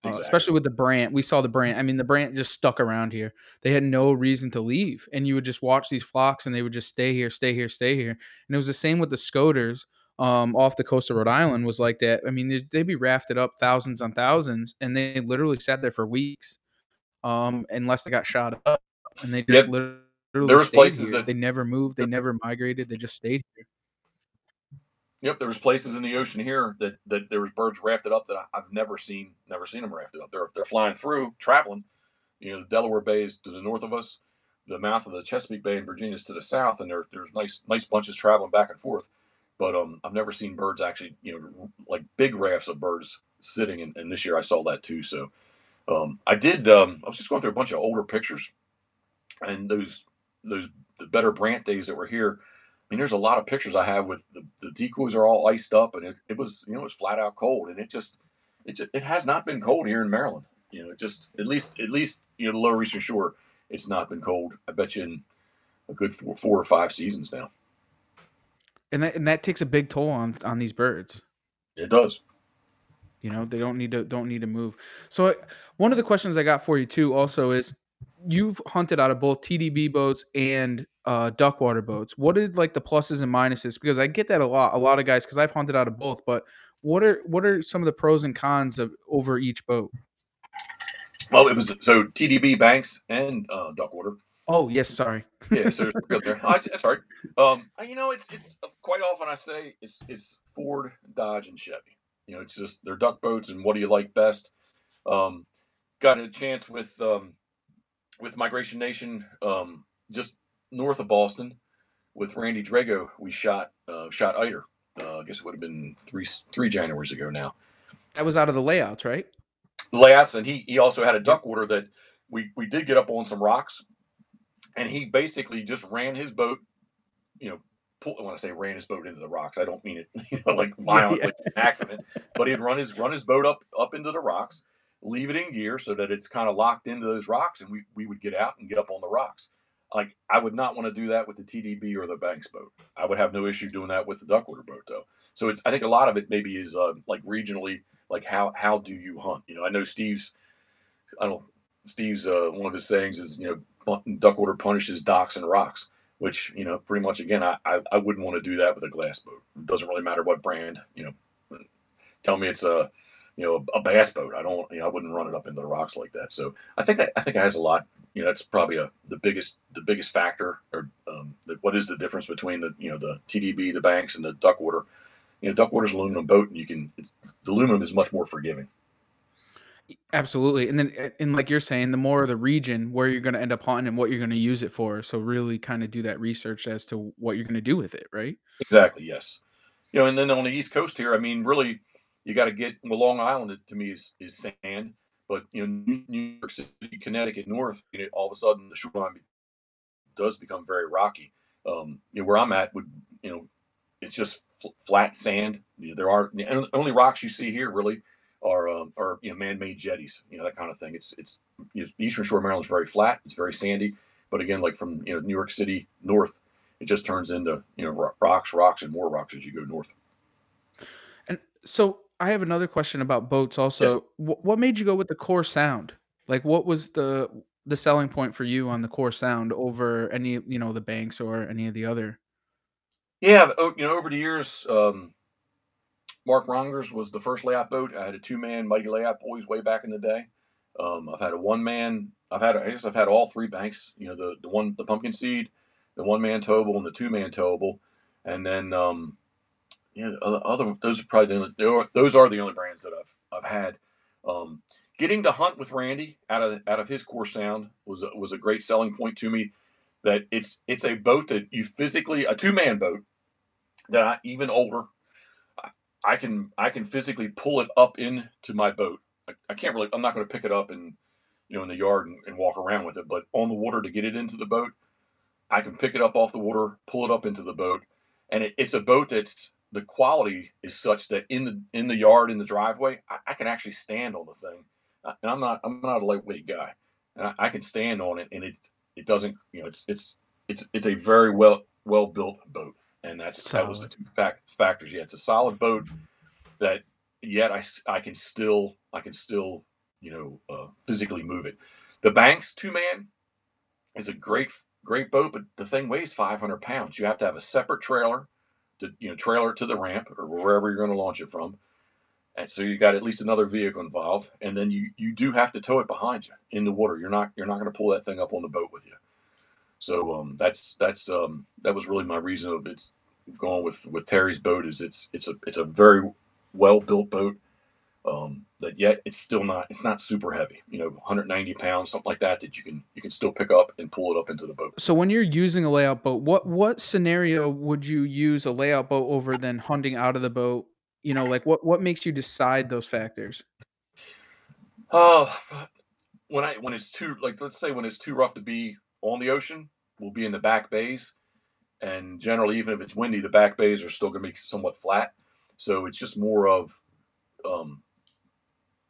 uh, especially with the brant. We saw the brant. I mean, the brant just stuck around here. They had no reason to leave, and you would just watch these flocks, and they would just stay here, stay here, stay here. And it was the same with the scoters. Um, off the coast of Rhode Island was like that. I mean, they'd, they'd be rafted up thousands on thousands, and they literally sat there for weeks, um, unless they got shot up, and they just Yep. literally There was places here. that- they never moved, they never migrated, they just stayed here. Yep, there was places in the ocean here that, that there was birds rafted up that I, I've never seen, never seen them rafted up. They're they're flying through, traveling. You know, the Delaware Bay is to the north of us, the mouth of the Chesapeake Bay in Virginia is to the south, and there there's nice nice bunches traveling back and forth. But um, I've never seen birds actually, you know, like big rafts of birds sitting. And, and this year I saw that too. So um, I did. Um, I was just going through a bunch of older pictures, and those those the better Brant days that were here. I mean, there's a lot of pictures I have with the, the decoys are all iced up, and it, it was you know it was flat out cold, and it just it just, it has not been cold here in Maryland. You know, it just at least at least you know the Lower Eastern Shore, it's not been cold. I bet you in a good four, four or five seasons now. And that and that takes a big toll on on these birds. It does. You know, they don't need to don't need to move. So I- one of the questions I got for you too also is you've hunted out of both TDB boats and uh, duckwater boats. What are like the pluses and minuses? Because I get that a lot. A lot of guys because I've hunted out of both. But what are what are some of the pros and cons of over each boat? Well, it was so TDB Banks and uh, Duckwater. Oh yes, sorry. yeah, so it's good there. That's all right. Um, you know, it's it's quite often I say it's it's Ford, Dodge, and Chevy. You know, it's just they're duck boats, and what do you like best? Um, got a chance with um, with Migration Nation um, just north of Boston with Randy Drago. We shot uh, shot Eider. Uh, I guess it would have been three three Januaries ago now. That was out of the layouts, right? layouts, and he he also had a duck water that we we did get up on some rocks, and he basically just ran his boat, you know. Pull, when I say ran his boat into the rocks, I don't mean it, you know, like violently an accident, but he'd run his run his boat up up into the rocks, leave it in gear so that it's kind of locked into those rocks, and we we would get out and get up on the rocks. Like I would not want to do that with the TDB or the Banks boat. I would have no issue doing that with the Duckwater boat though. So it's I think a lot of it maybe is uh, like regionally like how how do you hunt? You know, I know Steve's I don't Steve's uh, one of his sayings is you know duckwater punishes docks and rocks, which you know pretty much again I I, I wouldn't want to do that with a glass boat. It doesn't really matter what brand. You know, tell me it's a you know a, bass boat. I don't you know I wouldn't run it up into the rocks like that. So I think that I think it has a lot. You know, that's probably a the biggest the biggest factor or um, the, what is the difference between the you know the TDB, the banks, and the duckwater. You know, duckwater's aluminum boat, and you can the aluminum is much more forgiving. Absolutely. And then, uh, and like you're saying, the more the region where you're going to end up hunting and what you're going to use it for. So really kind of do that research as to what you're going to do with it, right? Exactly. Yes. You know, and then on the East Coast here, I mean, really, you got to get well, Long Island to me is, is sand, but you know, New New York City, Connecticut, North, you know, all of a sudden the shoreline does become very rocky. Um, you know, where I'm at would you know, it's just fl- flat sand. There are the only rocks you see here really are um, are you know man-made jetties, you know that kind of thing. It's it's you know, Eastern Shore of Maryland is very flat. It's very sandy, but again, like from you know New York City north, it just turns into you know rocks, rocks, and more rocks as you go north. And so I have another question about boats. Yes. Also, Wh- what made you go with the core sound? Like, what was the the selling point for you on the core sound over any you know the banks or any of the other? Yeah, you know, over the years, um, Mark Rongers was the first layout boat. I had a two-man Mighty Layout Boys way back in the day. Um, I've had a one-man. I've had. I guess I've had all three banks. You know, the the one, the pumpkin seed, the one-man towable, and the two-man towable. And then, um, yeah, the other, those are probably the only, those are the only brands that I've I've had. Um, getting to hunt with Randy out of out of his core sound was a, was a great selling point to me. That it's it's a boat that you physically a two-man boat that I even older I, can I can physically pull it up into my boat. I, I can't really I'm not going to pick it up and you know in the yard and, and walk around with it, but on the water to get it into the boat, I can pick it up off the water, pull it up into the boat, and it, it's a boat that's the quality is such that in the in the yard in the driveway, I, I can actually stand on the thing, and I'm not I'm not a lightweight guy, and I, I can stand on it, and it it doesn't you know it's it's it's it's a very well well built boat, and that's that was the two fact, factors. Yeah, it's a solid boat that yet I, I can still I can still you know uh, physically move it. The Banks two man is a great great boat, but the thing weighs 500 pounds. You have to have a separate trailer to you know trailer to the ramp or wherever you're going to launch it from, and so you got at least another vehicle involved, and then you you do have to tow it behind you in the water. You're not you're not going to pull that thing up on the boat with you. So um, that's that's um, that was really my reason of it's going with with Terry's boat is it's it's a it's a very well built boat um, that yet it's still not it's not super heavy you know 190 pounds something like that that you can you can still pick up and pull it up into the boat So when you're using a layout boat, what what scenario would you use a layout boat over than hunting out of the boat? You know, like what what makes you decide those factors? oh when i when it's too like let's say when it's too rough to be on the ocean we'll be in the back bays. And generally even if it's windy the back bays are still going to be somewhat flat. So it's just more of um,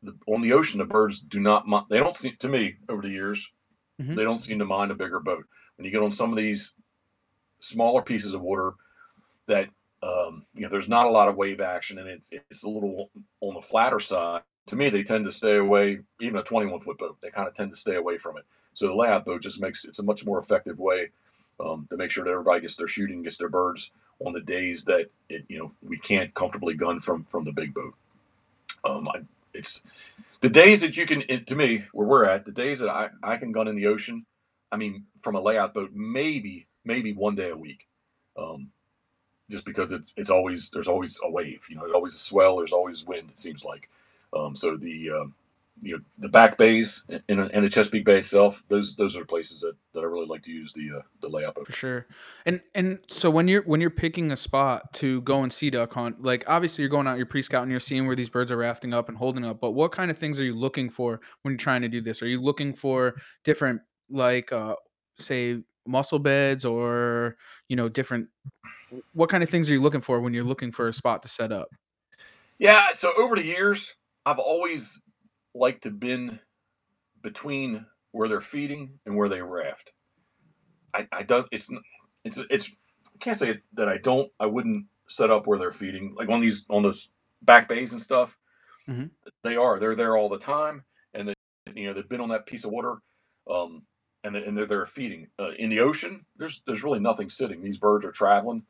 the, on the ocean the birds do not they don't seem to me over the years Mhm. they don't seem to mind a bigger boat. When you get on some of these smaller pieces of water that um, you know there's not a lot of wave action and it's it's a little on the flatter side to me they tend to stay away even a 21 foot boat they kind of tend to stay away from it so the layout boat just makes it's a much more effective way um, to make sure that everybody gets their shooting gets their birds on the days that it you know we can't comfortably gun from from the big boat. Um, I, it's the days that you can it, to me where we're at the days that I, I can gun in the ocean i mean from a layout boat maybe maybe one day a week um, just because it's it's always there's always a wave you know there's always a swell there's always wind it seems like. Um, so the um, you know the back bays and, and the chesapeake bay itself those those are places that, that i really like to use the uh, the layout of. For sure. And and so when you're when you're picking a spot to go and sea duck hunt, like obviously you're going out, you're pre-scouting, and you're seeing where these birds are rafting up and holding up. But what kind of things are you looking for when you're trying to do this? Are you looking for different like uh say mussel beds or you know different what kind of things are you looking for when you're looking for a spot to set up? Yeah, so over the years, I've always liked to been between where they're feeding and where they raft. I, I don't. It's it's it's. I can't say that I don't. I wouldn't set up where they're feeding, like on these on those back bays and stuff. Mhm. They are. They're there all the time, and they you know they've been on that piece of water, um, and they, and they're there feeding. Uh, in the ocean, there's there's really nothing sitting. These birds are traveling.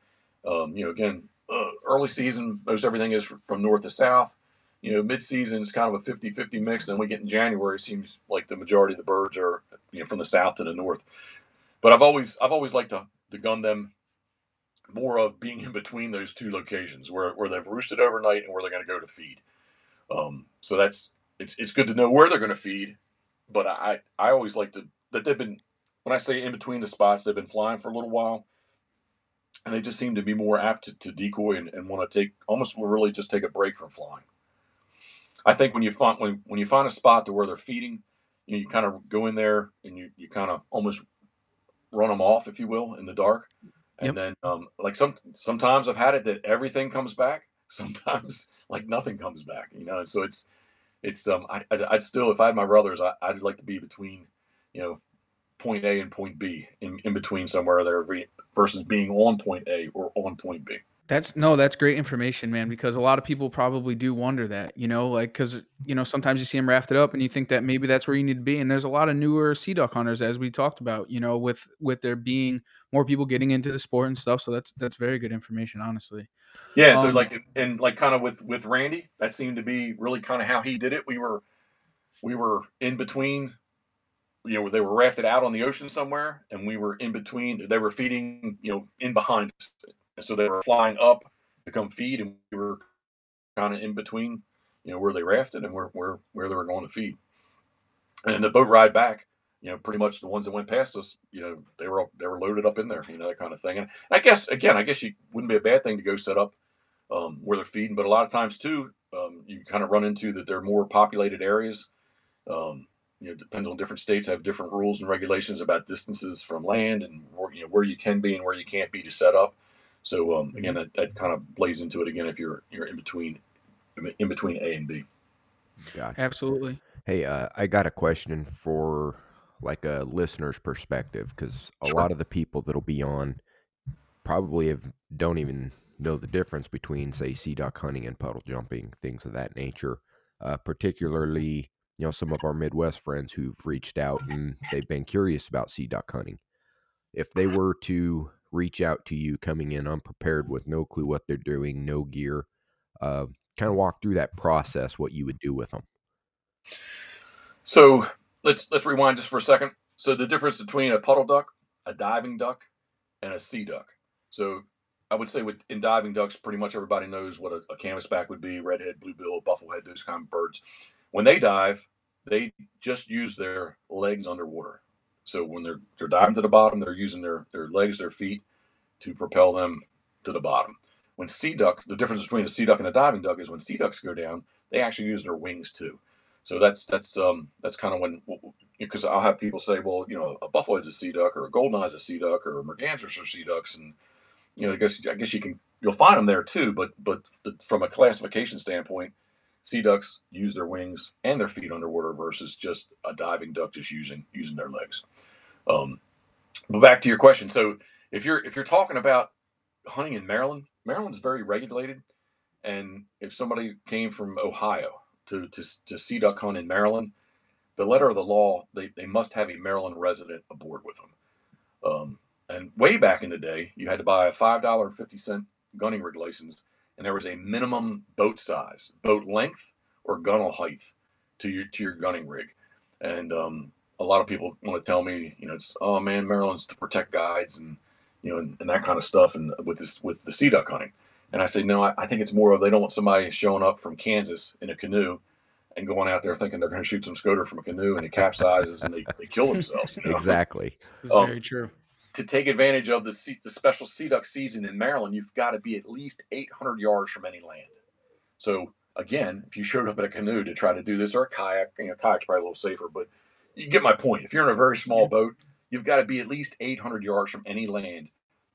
Um, you know, again, uh, early season, most everything is from north to south. You know, mid season is kind of a 50 50 mix. And we get in January, it seems like the majority of the birds are, you know, from the south to the north. But I've always, I've always liked to, to gun them more of being in between those two locations where, where they've roosted overnight and where they're going to go to feed. Um, so that's, it's, it's good to know where they're going to feed. But I, I always like to, that they've been, when I say in between the spots, they've been flying for a little while and they just seem to be more apt to, to decoy and, and want to take almost really just take a break from flying. I think when you find when, when you find a spot to where they're feeding, you know, you kind of go in there and you, you kind of almost run them off, if you will, in the dark. And Yep. then, um, like some sometimes I've had it that everything comes back. Sometimes like nothing comes back. You know, so it's it's um I I'd, I'd still if I had my brothers, I, I'd like to be between, you know, point A and point B in, in between somewhere there versus being on point A or on point B. That's no, that's great information, man. Because a lot of people probably do wonder that, you know, like because you know sometimes you see them rafted up and you think that maybe that's where you need to be. And there's a lot of newer sea duck hunters, as we talked about, you know, with with there being more people getting into the sport and stuff. So that's that's very good information, honestly. Yeah, so Um, like and like kind of with with Randy, that seemed to be really kind of how he did it. We were we were in between, you know, they were rafted out on the ocean somewhere, and we were in between. They were feeding, you know, in behind us, and so they were flying up to come feed, and we were kind of in between, you know, where they rafted and where where where they were going to feed. And the boat ride back, you know, pretty much the ones that went past us, you know, they were they were loaded up in there, you know, that kind of thing. And I guess again, I guess you wouldn't be a bad thing to go set up um, where they're feeding, but a lot of times too, um, you kind of run into that they're more populated areas. Um, you know, depends on different states have different rules and regulations about distances from land and you know where you can be and where you can't be to set up. So um, again, that, that kind of plays into it again if you're you're in between in between A and B. Gotcha. Absolutely. Hey, uh, I got a question for like a listener's perspective because a Sure. lot of the people that'll be on probably have, don't even know the difference between, say, sea duck hunting and puddle jumping, things of that nature. Uh, particularly, you know, some of our Midwest friends who've reached out and they've been curious about sea duck hunting. If they were to reach out to you coming in unprepared with no clue what they're doing, no gear, uh, kind of walk through that process, what you would do with them. So let's let's rewind just for a second. So the difference between a puddle duck, a diving duck, and a sea duck. So I would say with in diving ducks, pretty much everybody knows what a, a canvasback would be, redhead, bluebill, bufflehead, those kind of birds. When they dive, they just use their legs underwater. So when they're they're diving to the bottom, they're using their their legs, their feet to propel them to the bottom. When sea ducks, the difference between a sea duck and a diving duck is when sea ducks go down, they actually use their wings too. So that's that's um that's kind of when because I'll have people say, well, you know, a bufflehead's a sea duck, or a golden eye's a sea duck, or a mergansers are sea ducks, and you know, I guess I guess you can you'll find them there too, but but from a classification standpoint, sea ducks use their wings and their feet underwater versus just a diving duck just using using their legs. Um, but back to your question, so if you're if you're talking about hunting in Maryland, Maryland's very regulated, and if somebody came from Ohio to to to sea duck hunt in Maryland, the letter of the law they, they must have a Maryland resident aboard with them. Um, and way back in the day, you had to buy a five dollar fifty cent gunning rig license, and there was a minimum boat size, boat length, or gunnel height to your to your gunning rig. And um, a lot of people want to tell me, you know, it's oh man, Maryland's to protect guides and you know and, and that kind of stuff, and with this with the sea duck hunting. And I say no, I, I think it's more of they don't want somebody showing up from Kansas in a canoe and going out there thinking they're going to shoot some scoter from a canoe and it capsizes and they, they kill themselves. You know? Exactly. It's Um, very true. To take advantage of the sea, the special sea duck season in Maryland, you've got to be at least 800 yards from any land. So again, if you showed up in a canoe to try to do this or a kayak, you know, kayak's probably a little safer, but you get my point. If you're in a very small boat, you've got to be at least 800 yards from any land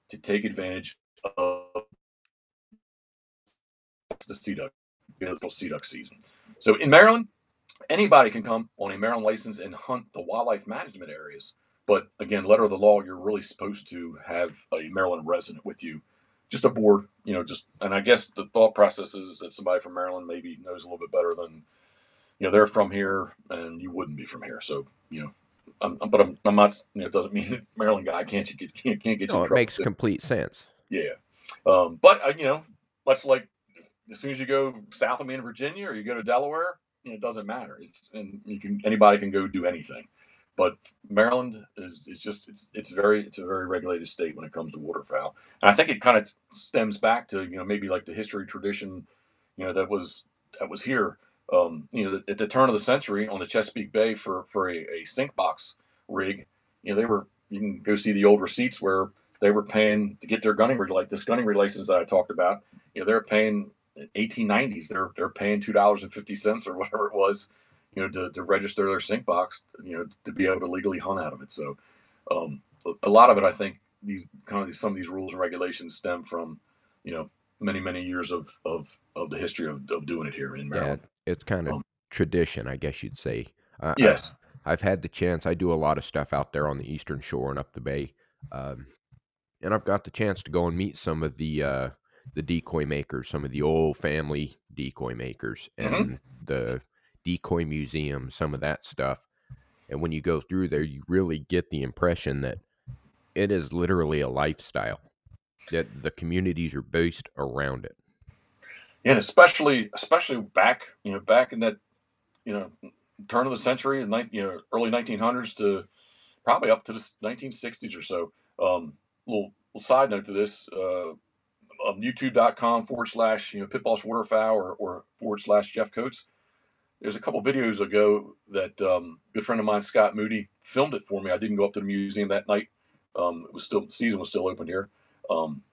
to take advantage of the sea duck, beautiful sea duck season. So in Maryland, anybody can come on a Maryland license and hunt the wildlife management areas. But again, letter of the law, you're really supposed to have a Maryland resident with you, just a board, you know, just, and I guess the thought process is that somebody from Maryland maybe knows a little bit better than, you know, they're from here and you wouldn't be from here. So, you know, I'm, but I'm, I'm not, you know, it doesn't mean that Maryland guy can't you get, can't, can't get No, in it makes too. complete sense. Yeah. Um, but uh, you know, much like as soon as you go south of me in Virginia or you go to Delaware, you know, it doesn't matter. It's and you can anybody can go do anything. But Maryland is it's just it's it's very it's a very regulated state when it comes to waterfowl. And I think it kind of stems back to, you know, maybe like the history tradition, you know, that was that was here. Um, you know, at the turn of the century on the Chesapeake Bay for for a, a sink box rig, you know, they were you can go see the old receipts where they were paying to get their gunning rig like this gunning rig license that I talked about. You know, they're paying 1890s. They're they're paying two dollars and fifty cents or whatever it was, you know, to, to register their sink box, you know, to be able to legally hunt out of it. So, um, a lot of it, I think, these kind of these, some of these rules and regulations stem from, you know, many many years of of of the history of, of doing it here in Yeah, Maryland. it's kind of Um, tradition, I guess you'd say. I, I, Yes. I've had the chance. I do a lot of stuff out there on the eastern shore and up the bay, um, and I've got the chance to go and meet some of the uh, the decoy makers, some of the old family decoy makers, Mhm. and the decoy museum, some of that stuff. And when you go through there, you really get the impression that it is literally a lifestyle. That the communities are based around it. and especially especially back you know back in that you know turn of the century and you know early 1900s to probably up to the 1960s or so um little, little side note to this uh um, youtube.com forward slash you know pitboss waterfowl or, or forward slash jeff cotes there's a couple videos ago that um good friend of mine scott moody filmed it for me. I didn't go up to the museum that night. Um it was still the season was still open here. Um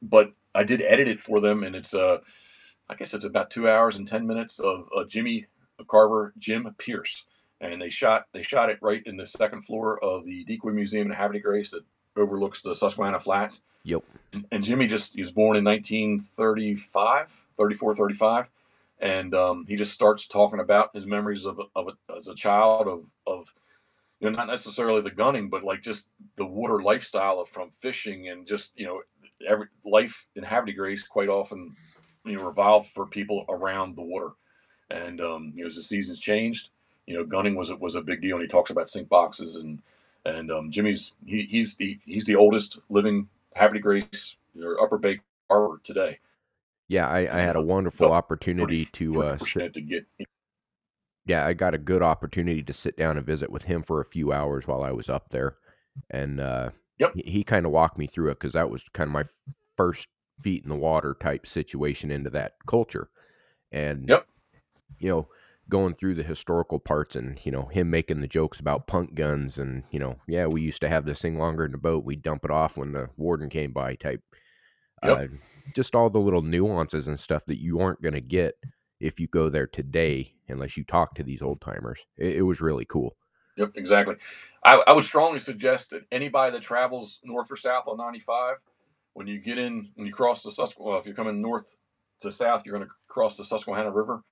but i did edit it for them and it's uh I guess it's about two hours and ten minutes of uh, Jimmy Carver, Jim Pierce, and they shot they shot it right in the second floor of the Decoy Museum in de Grace that overlooks the Susquehanna Flats. Yep. And, and Jimmy just he was born in 1935, 34, 35, and um, he just starts talking about his memories of of a, as a child of of you know not necessarily the gunning, but like just the water lifestyle of from fishing and just you know every life in Havre Grace quite often you know revolved for people around the water and um, you know as the seasons changed you know gunning was was a big deal and he talks about sink boxes and and um, jimmy's he, he's the he's the oldest living Havre Grace or Upper Bay Harbor today. Yeah, I, I had a wonderful felt opportunity to uh, sit, to get yeah, I got a good opportunity to sit down and visit with him for a few hours while I was up there, and uh, Yep. he, he kind of walked me through it because that was kind of my first feet in the water type situation into that culture, and Yep. you know, going through the historical parts and you know him making the jokes about punk guns and you know, yeah, we used to have this thing longer in the boat, we dump it off when the warden came by type. Yep. Uh, just all the little nuances and stuff that you aren't going to get if you go there today unless you talk to these old timers. It, it was really cool. Yep, exactly. I, I would strongly suggest that anybody that travels north or south on 95, when you get in, when you cross the Susquehanna, well, if you're coming north to south, you're going to cross the Susquehanna River,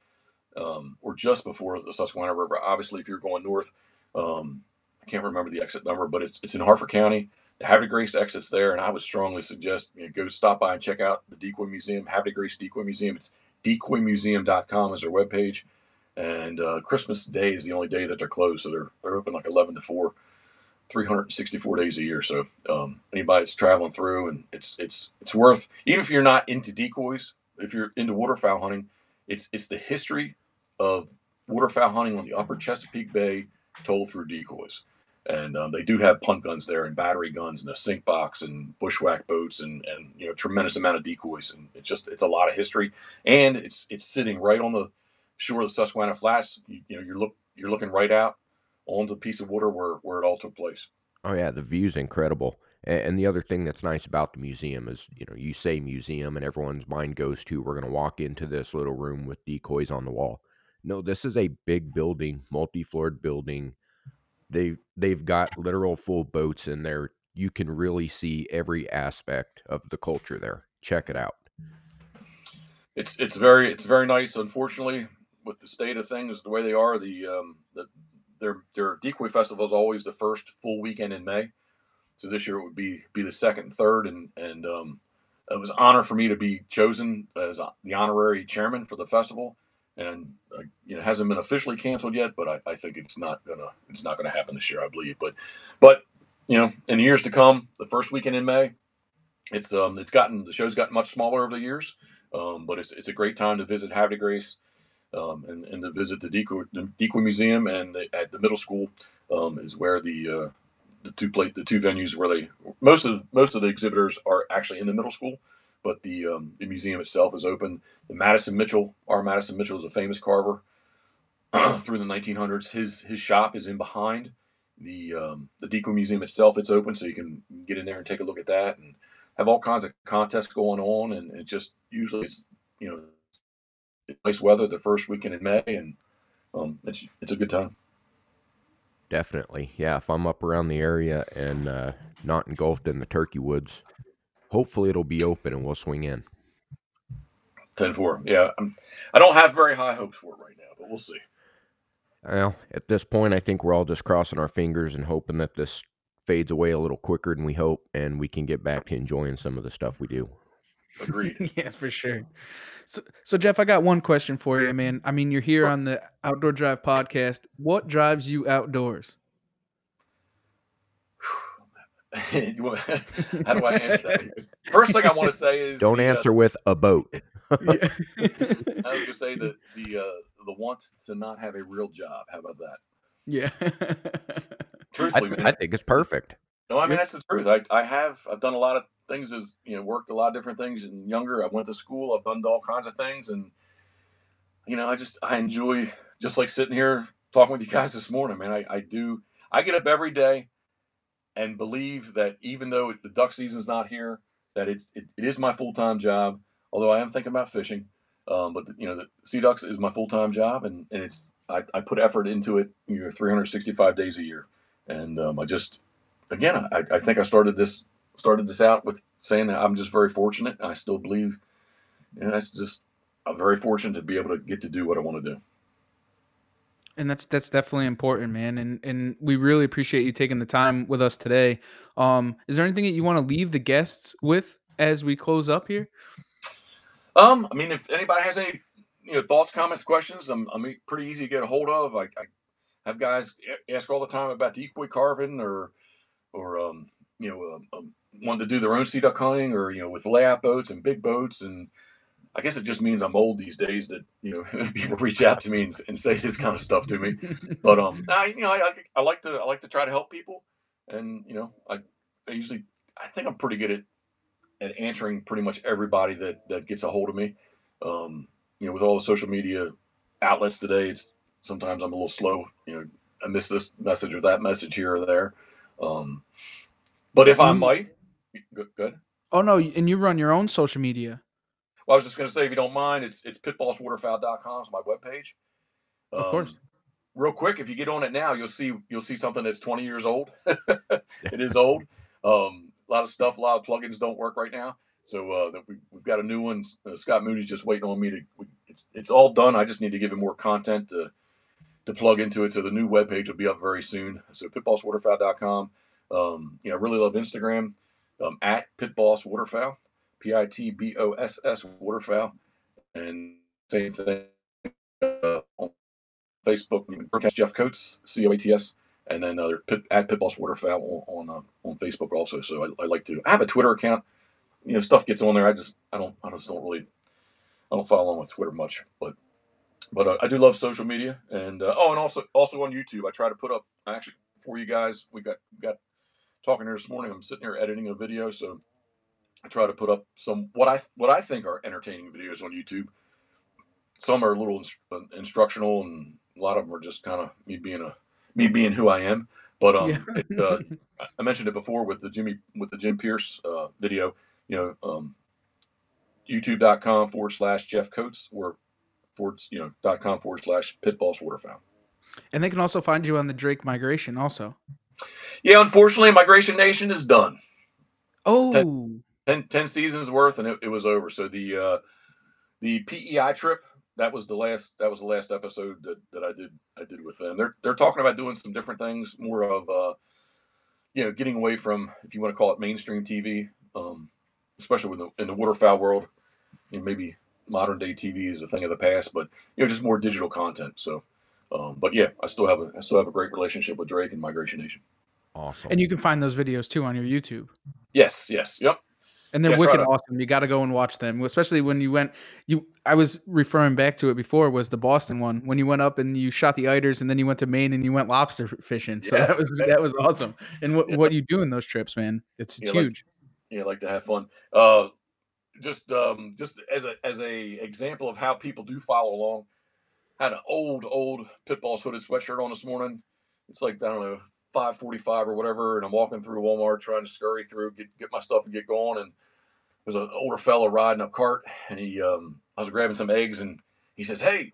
um, or just before the Susquehanna River. Obviously, if you're going north, um, I can't remember the exit number, but it's, it's in Harford County. Havre de Grace exits there, and I would strongly suggest you know, go stop by and check out the Decoy Museum, Havre de Grace Decoy Museum. It's decoymuseum.com is their webpage and uh, Christmas Day is the only day that they're closed, so they're they're open like eleven to four, three hundred and sixty four days a year. So um, anybody that's traveling through, and it's it's it's worth even if you're not into decoys, if you're into waterfowl hunting, it's it's the history of waterfowl hunting on the Upper Chesapeake Bay told through decoys. And um, they do have punt guns there, and battery guns, and a sink box, and bushwhack boats, and and you know tremendous amount of decoys, and it's just it's a lot of history, and it's it's sitting right on the shore of the Susquehanna Flats. You, you know, you're look you're looking right out onto the piece of water where where it all took place. Oh yeah, the view's incredible. And the other thing that's nice about the museum is, you know, you say museum and everyone's mind goes to we're going to walk into this little room with decoys on the wall. No, this is a big building, multi-floored building. They they've got literal full boats in there. You can really see every aspect of the culture there. Check it out. It's it's very it's very nice. Unfortunately, with the state of things the way they are, the um the their their decoy festival is always the first full weekend in May. So this year it would be be the second and third, and and um, it was an honor for me to be chosen as the honorary chairman for the festival. And uh, you know, it hasn't been officially canceled yet, but I, I think it's not gonna it's not gonna happen this year, I believe. But but you know, in years to come, the first weekend in May, it's um it's gotten the show's gotten much smaller over the years, um, but it's it's a great time to visit Havre de Grace, um, and and to visit the Decoy, the Museum and the, at the middle school um, is where the uh, the two plate the two venues where they most of most of the exhibitors are actually in the middle school, but the um, the museum itself is open. The Madison Mitchell, our Madison Mitchell is a famous carver through the 1900s. His his shop is in behind the um, the Decoy Museum itself. It's open, so you can get in there and take a look at that and have all kinds of contests going on. And just usually it's you know nice weather the first weekend in May, and um, it's it's a good time. Definitely. Yeah, if I'm up around the area and uh, not engulfed in the turkey woods, hopefully it'll be open and we'll swing in. 10 4. Yeah. I'm, I don't have very high hopes for it right now, but we'll see. Well, at this point, I think we're all just crossing our fingers and hoping that this fades away a little quicker than we hope and we can get back to enjoying some of the stuff we do. Agreed. yeah, for sure. So, so Jeff, I got one question for you, man. I mean, you're here on the Outdoor Drive podcast. What drives you outdoors? You want- How do I answer that? First thing I want to say is Don't the, uh, answer with a boat. I was going to say that the uh, the want to not have a real job. How about that? yeah. I, Truthfully, man. I think it's perfect. No, I mean that's the truth. I, I have I've done a lot of things as you know worked a lot of different things and younger. I went to school. I've done all kinds of things, and you know I just I enjoy just like sitting here talking with you guys this morning, man. I, I do I get up every day and believe that even though the duck season's not here, that it's it, it is my full time job. Although I am thinking about fishing, um, but you know the sea ducks is my full time job, and and it's I, I put effort into it. You know, 365 days a year, and um, I just again, I, I think I started this started this out with saying that I'm just very fortunate. I still believe, you know, that's just I'm very fortunate to be able to get to do what I want to do. And that's that's definitely important, man. And and we really appreciate you taking the time with us today. Um, is there anything that you want to leave the guests with as we close up here? Um, I mean, if anybody has any you know thoughts, comments, questions, I'm I'm pretty easy to get a hold of. I, I have guys ask all the time about the decoy carving or or um, you know um, um, wanting to do their own sea duck hunting or you know with layout boats and big boats and I guess it just means I'm old these days that you know people reach out to me and, and say this kind of stuff to me. But um, I you know I, I, I like to I like to try to help people, and you know I I usually I think I'm pretty good at at answering pretty much everybody that that gets a hold of me. Um, you know, with all the social media outlets today, it's sometimes I'm a little slow. You know, I miss this message or that message here or there. Um, but if I Mm. might, good, good. oh no, and you run your own social media. Well, I was just going to say, if you don't mind, it's it's pitbosswaterfowl.com is my webpage. Of course. Real quick, if you get on it now, you'll see you'll see something that's 20 years old. it is old. Um, a lot of stuff, a lot of plugins don't work right now. So uh, that we, we've got a new one. Uh, Scott Moody's just waiting on me to. We, it's it's all done. I just need to give him more content to to plug into it. So the new webpage will be up very soon. So pitbosswaterfowl.com. Um, you know, I really love Instagram um, at pitbosswaterfowl. P I T B O S S Waterfowl, and same thing uh, on Facebook. Catch Jeff Cotes, C O A T S, and then uh, pit, at Waterfowl on on, uh, on Facebook also. So I, I like to. I have a Twitter account. You know, stuff gets on there. I just I don't I just don't really I don't follow along with Twitter much, but but uh, I do love social media and uh, oh and also also on YouTube I try to put up actually for you guys we got got talking here this morning I'm sitting here editing a video so I try to put up some what I what I think are entertaining videos on YouTube. Some are a little inst- uh, instructional, and a lot of them are just kind of me being a me being who I am. But um, Yeah. it, uh, I- mentioned it before with the Jimmy with the Jim Pierce uh, video. You know, um, YouTube.com forward slash Jeff Cotes or forward you know dot com forward slash Pitboss Waterfowl. And they can also find you on the Drake migration also. Yeah, unfortunately, Migration Nation is done. Oh, 10, 10 seasons worth and it, it was over. So the uh the pei trip that was the last that was the last episode that, that i did i did with them. They're they're talking about doing some different things more of uh you know getting away from if you want to call it mainstream tv um especially with the, in the waterfowl world. You know, maybe modern day tv is a thing of the past but you know just more digital content. So um but yeah i still have a i still have a great relationship with drake and migration nation. Awesome. and you can find those videos too on your YouTube. yes yes. Yep And they're Yeah, wicked awesome. You got to go and watch them, especially when you went. You, I was referring back to it before. Was the Boston one when you went up and you shot the eiders, and then you went to Maine and you went lobster fishing. So Yeah, that was that was awesome. And what what you do in those trips, man? It's, it's Yeah, like- huge. yeah, like to have fun. Uh, just um, just as a as a example of how people do follow along. Had an old old Pitboss hooded sweatshirt on this morning. It's like I don't know five forty five or whatever, and I'm walking through Walmart trying to scurry through, get get my stuff and get going. And there's an older fella riding a cart, and he um, I was grabbing some eggs, and he says, "Hey,"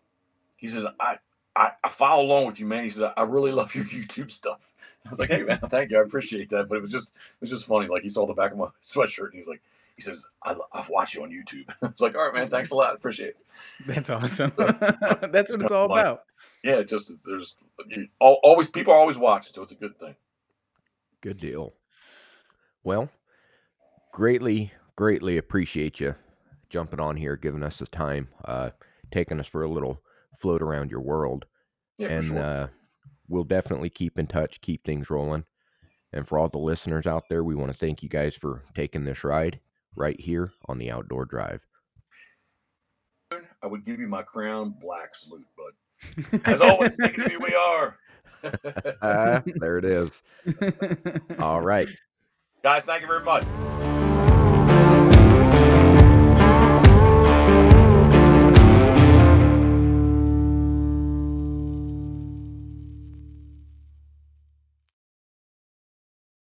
he says, "I I, I follow along with you, man. He says, I really love your YouTube stuff. I was like, hey man, thank you. I appreciate that. But it was just it was just funny. Like he saw the back of my sweatshirt and he's like, he says, I, I've watched you on YouTube. I was like, all right, man, thanks a lot. Appreciate it. That's awesome. That's what it's all about. Yeah, it just there's you- always people are always watching, so it's a good thing. Good deal. Well, greatly, greatly appreciate you jumping on here, giving us the time, uh, taking us for a little float around your world. Yeah, and sure. uh, we'll definitely keep in touch, keep things rolling. And for all the listeners out there, we want to thank you guys for taking this ride right here on the Outdoor Drive. I would give you my crown black salute, but as always, me we are. Ah, there it is. All right. Guys, thank you very much.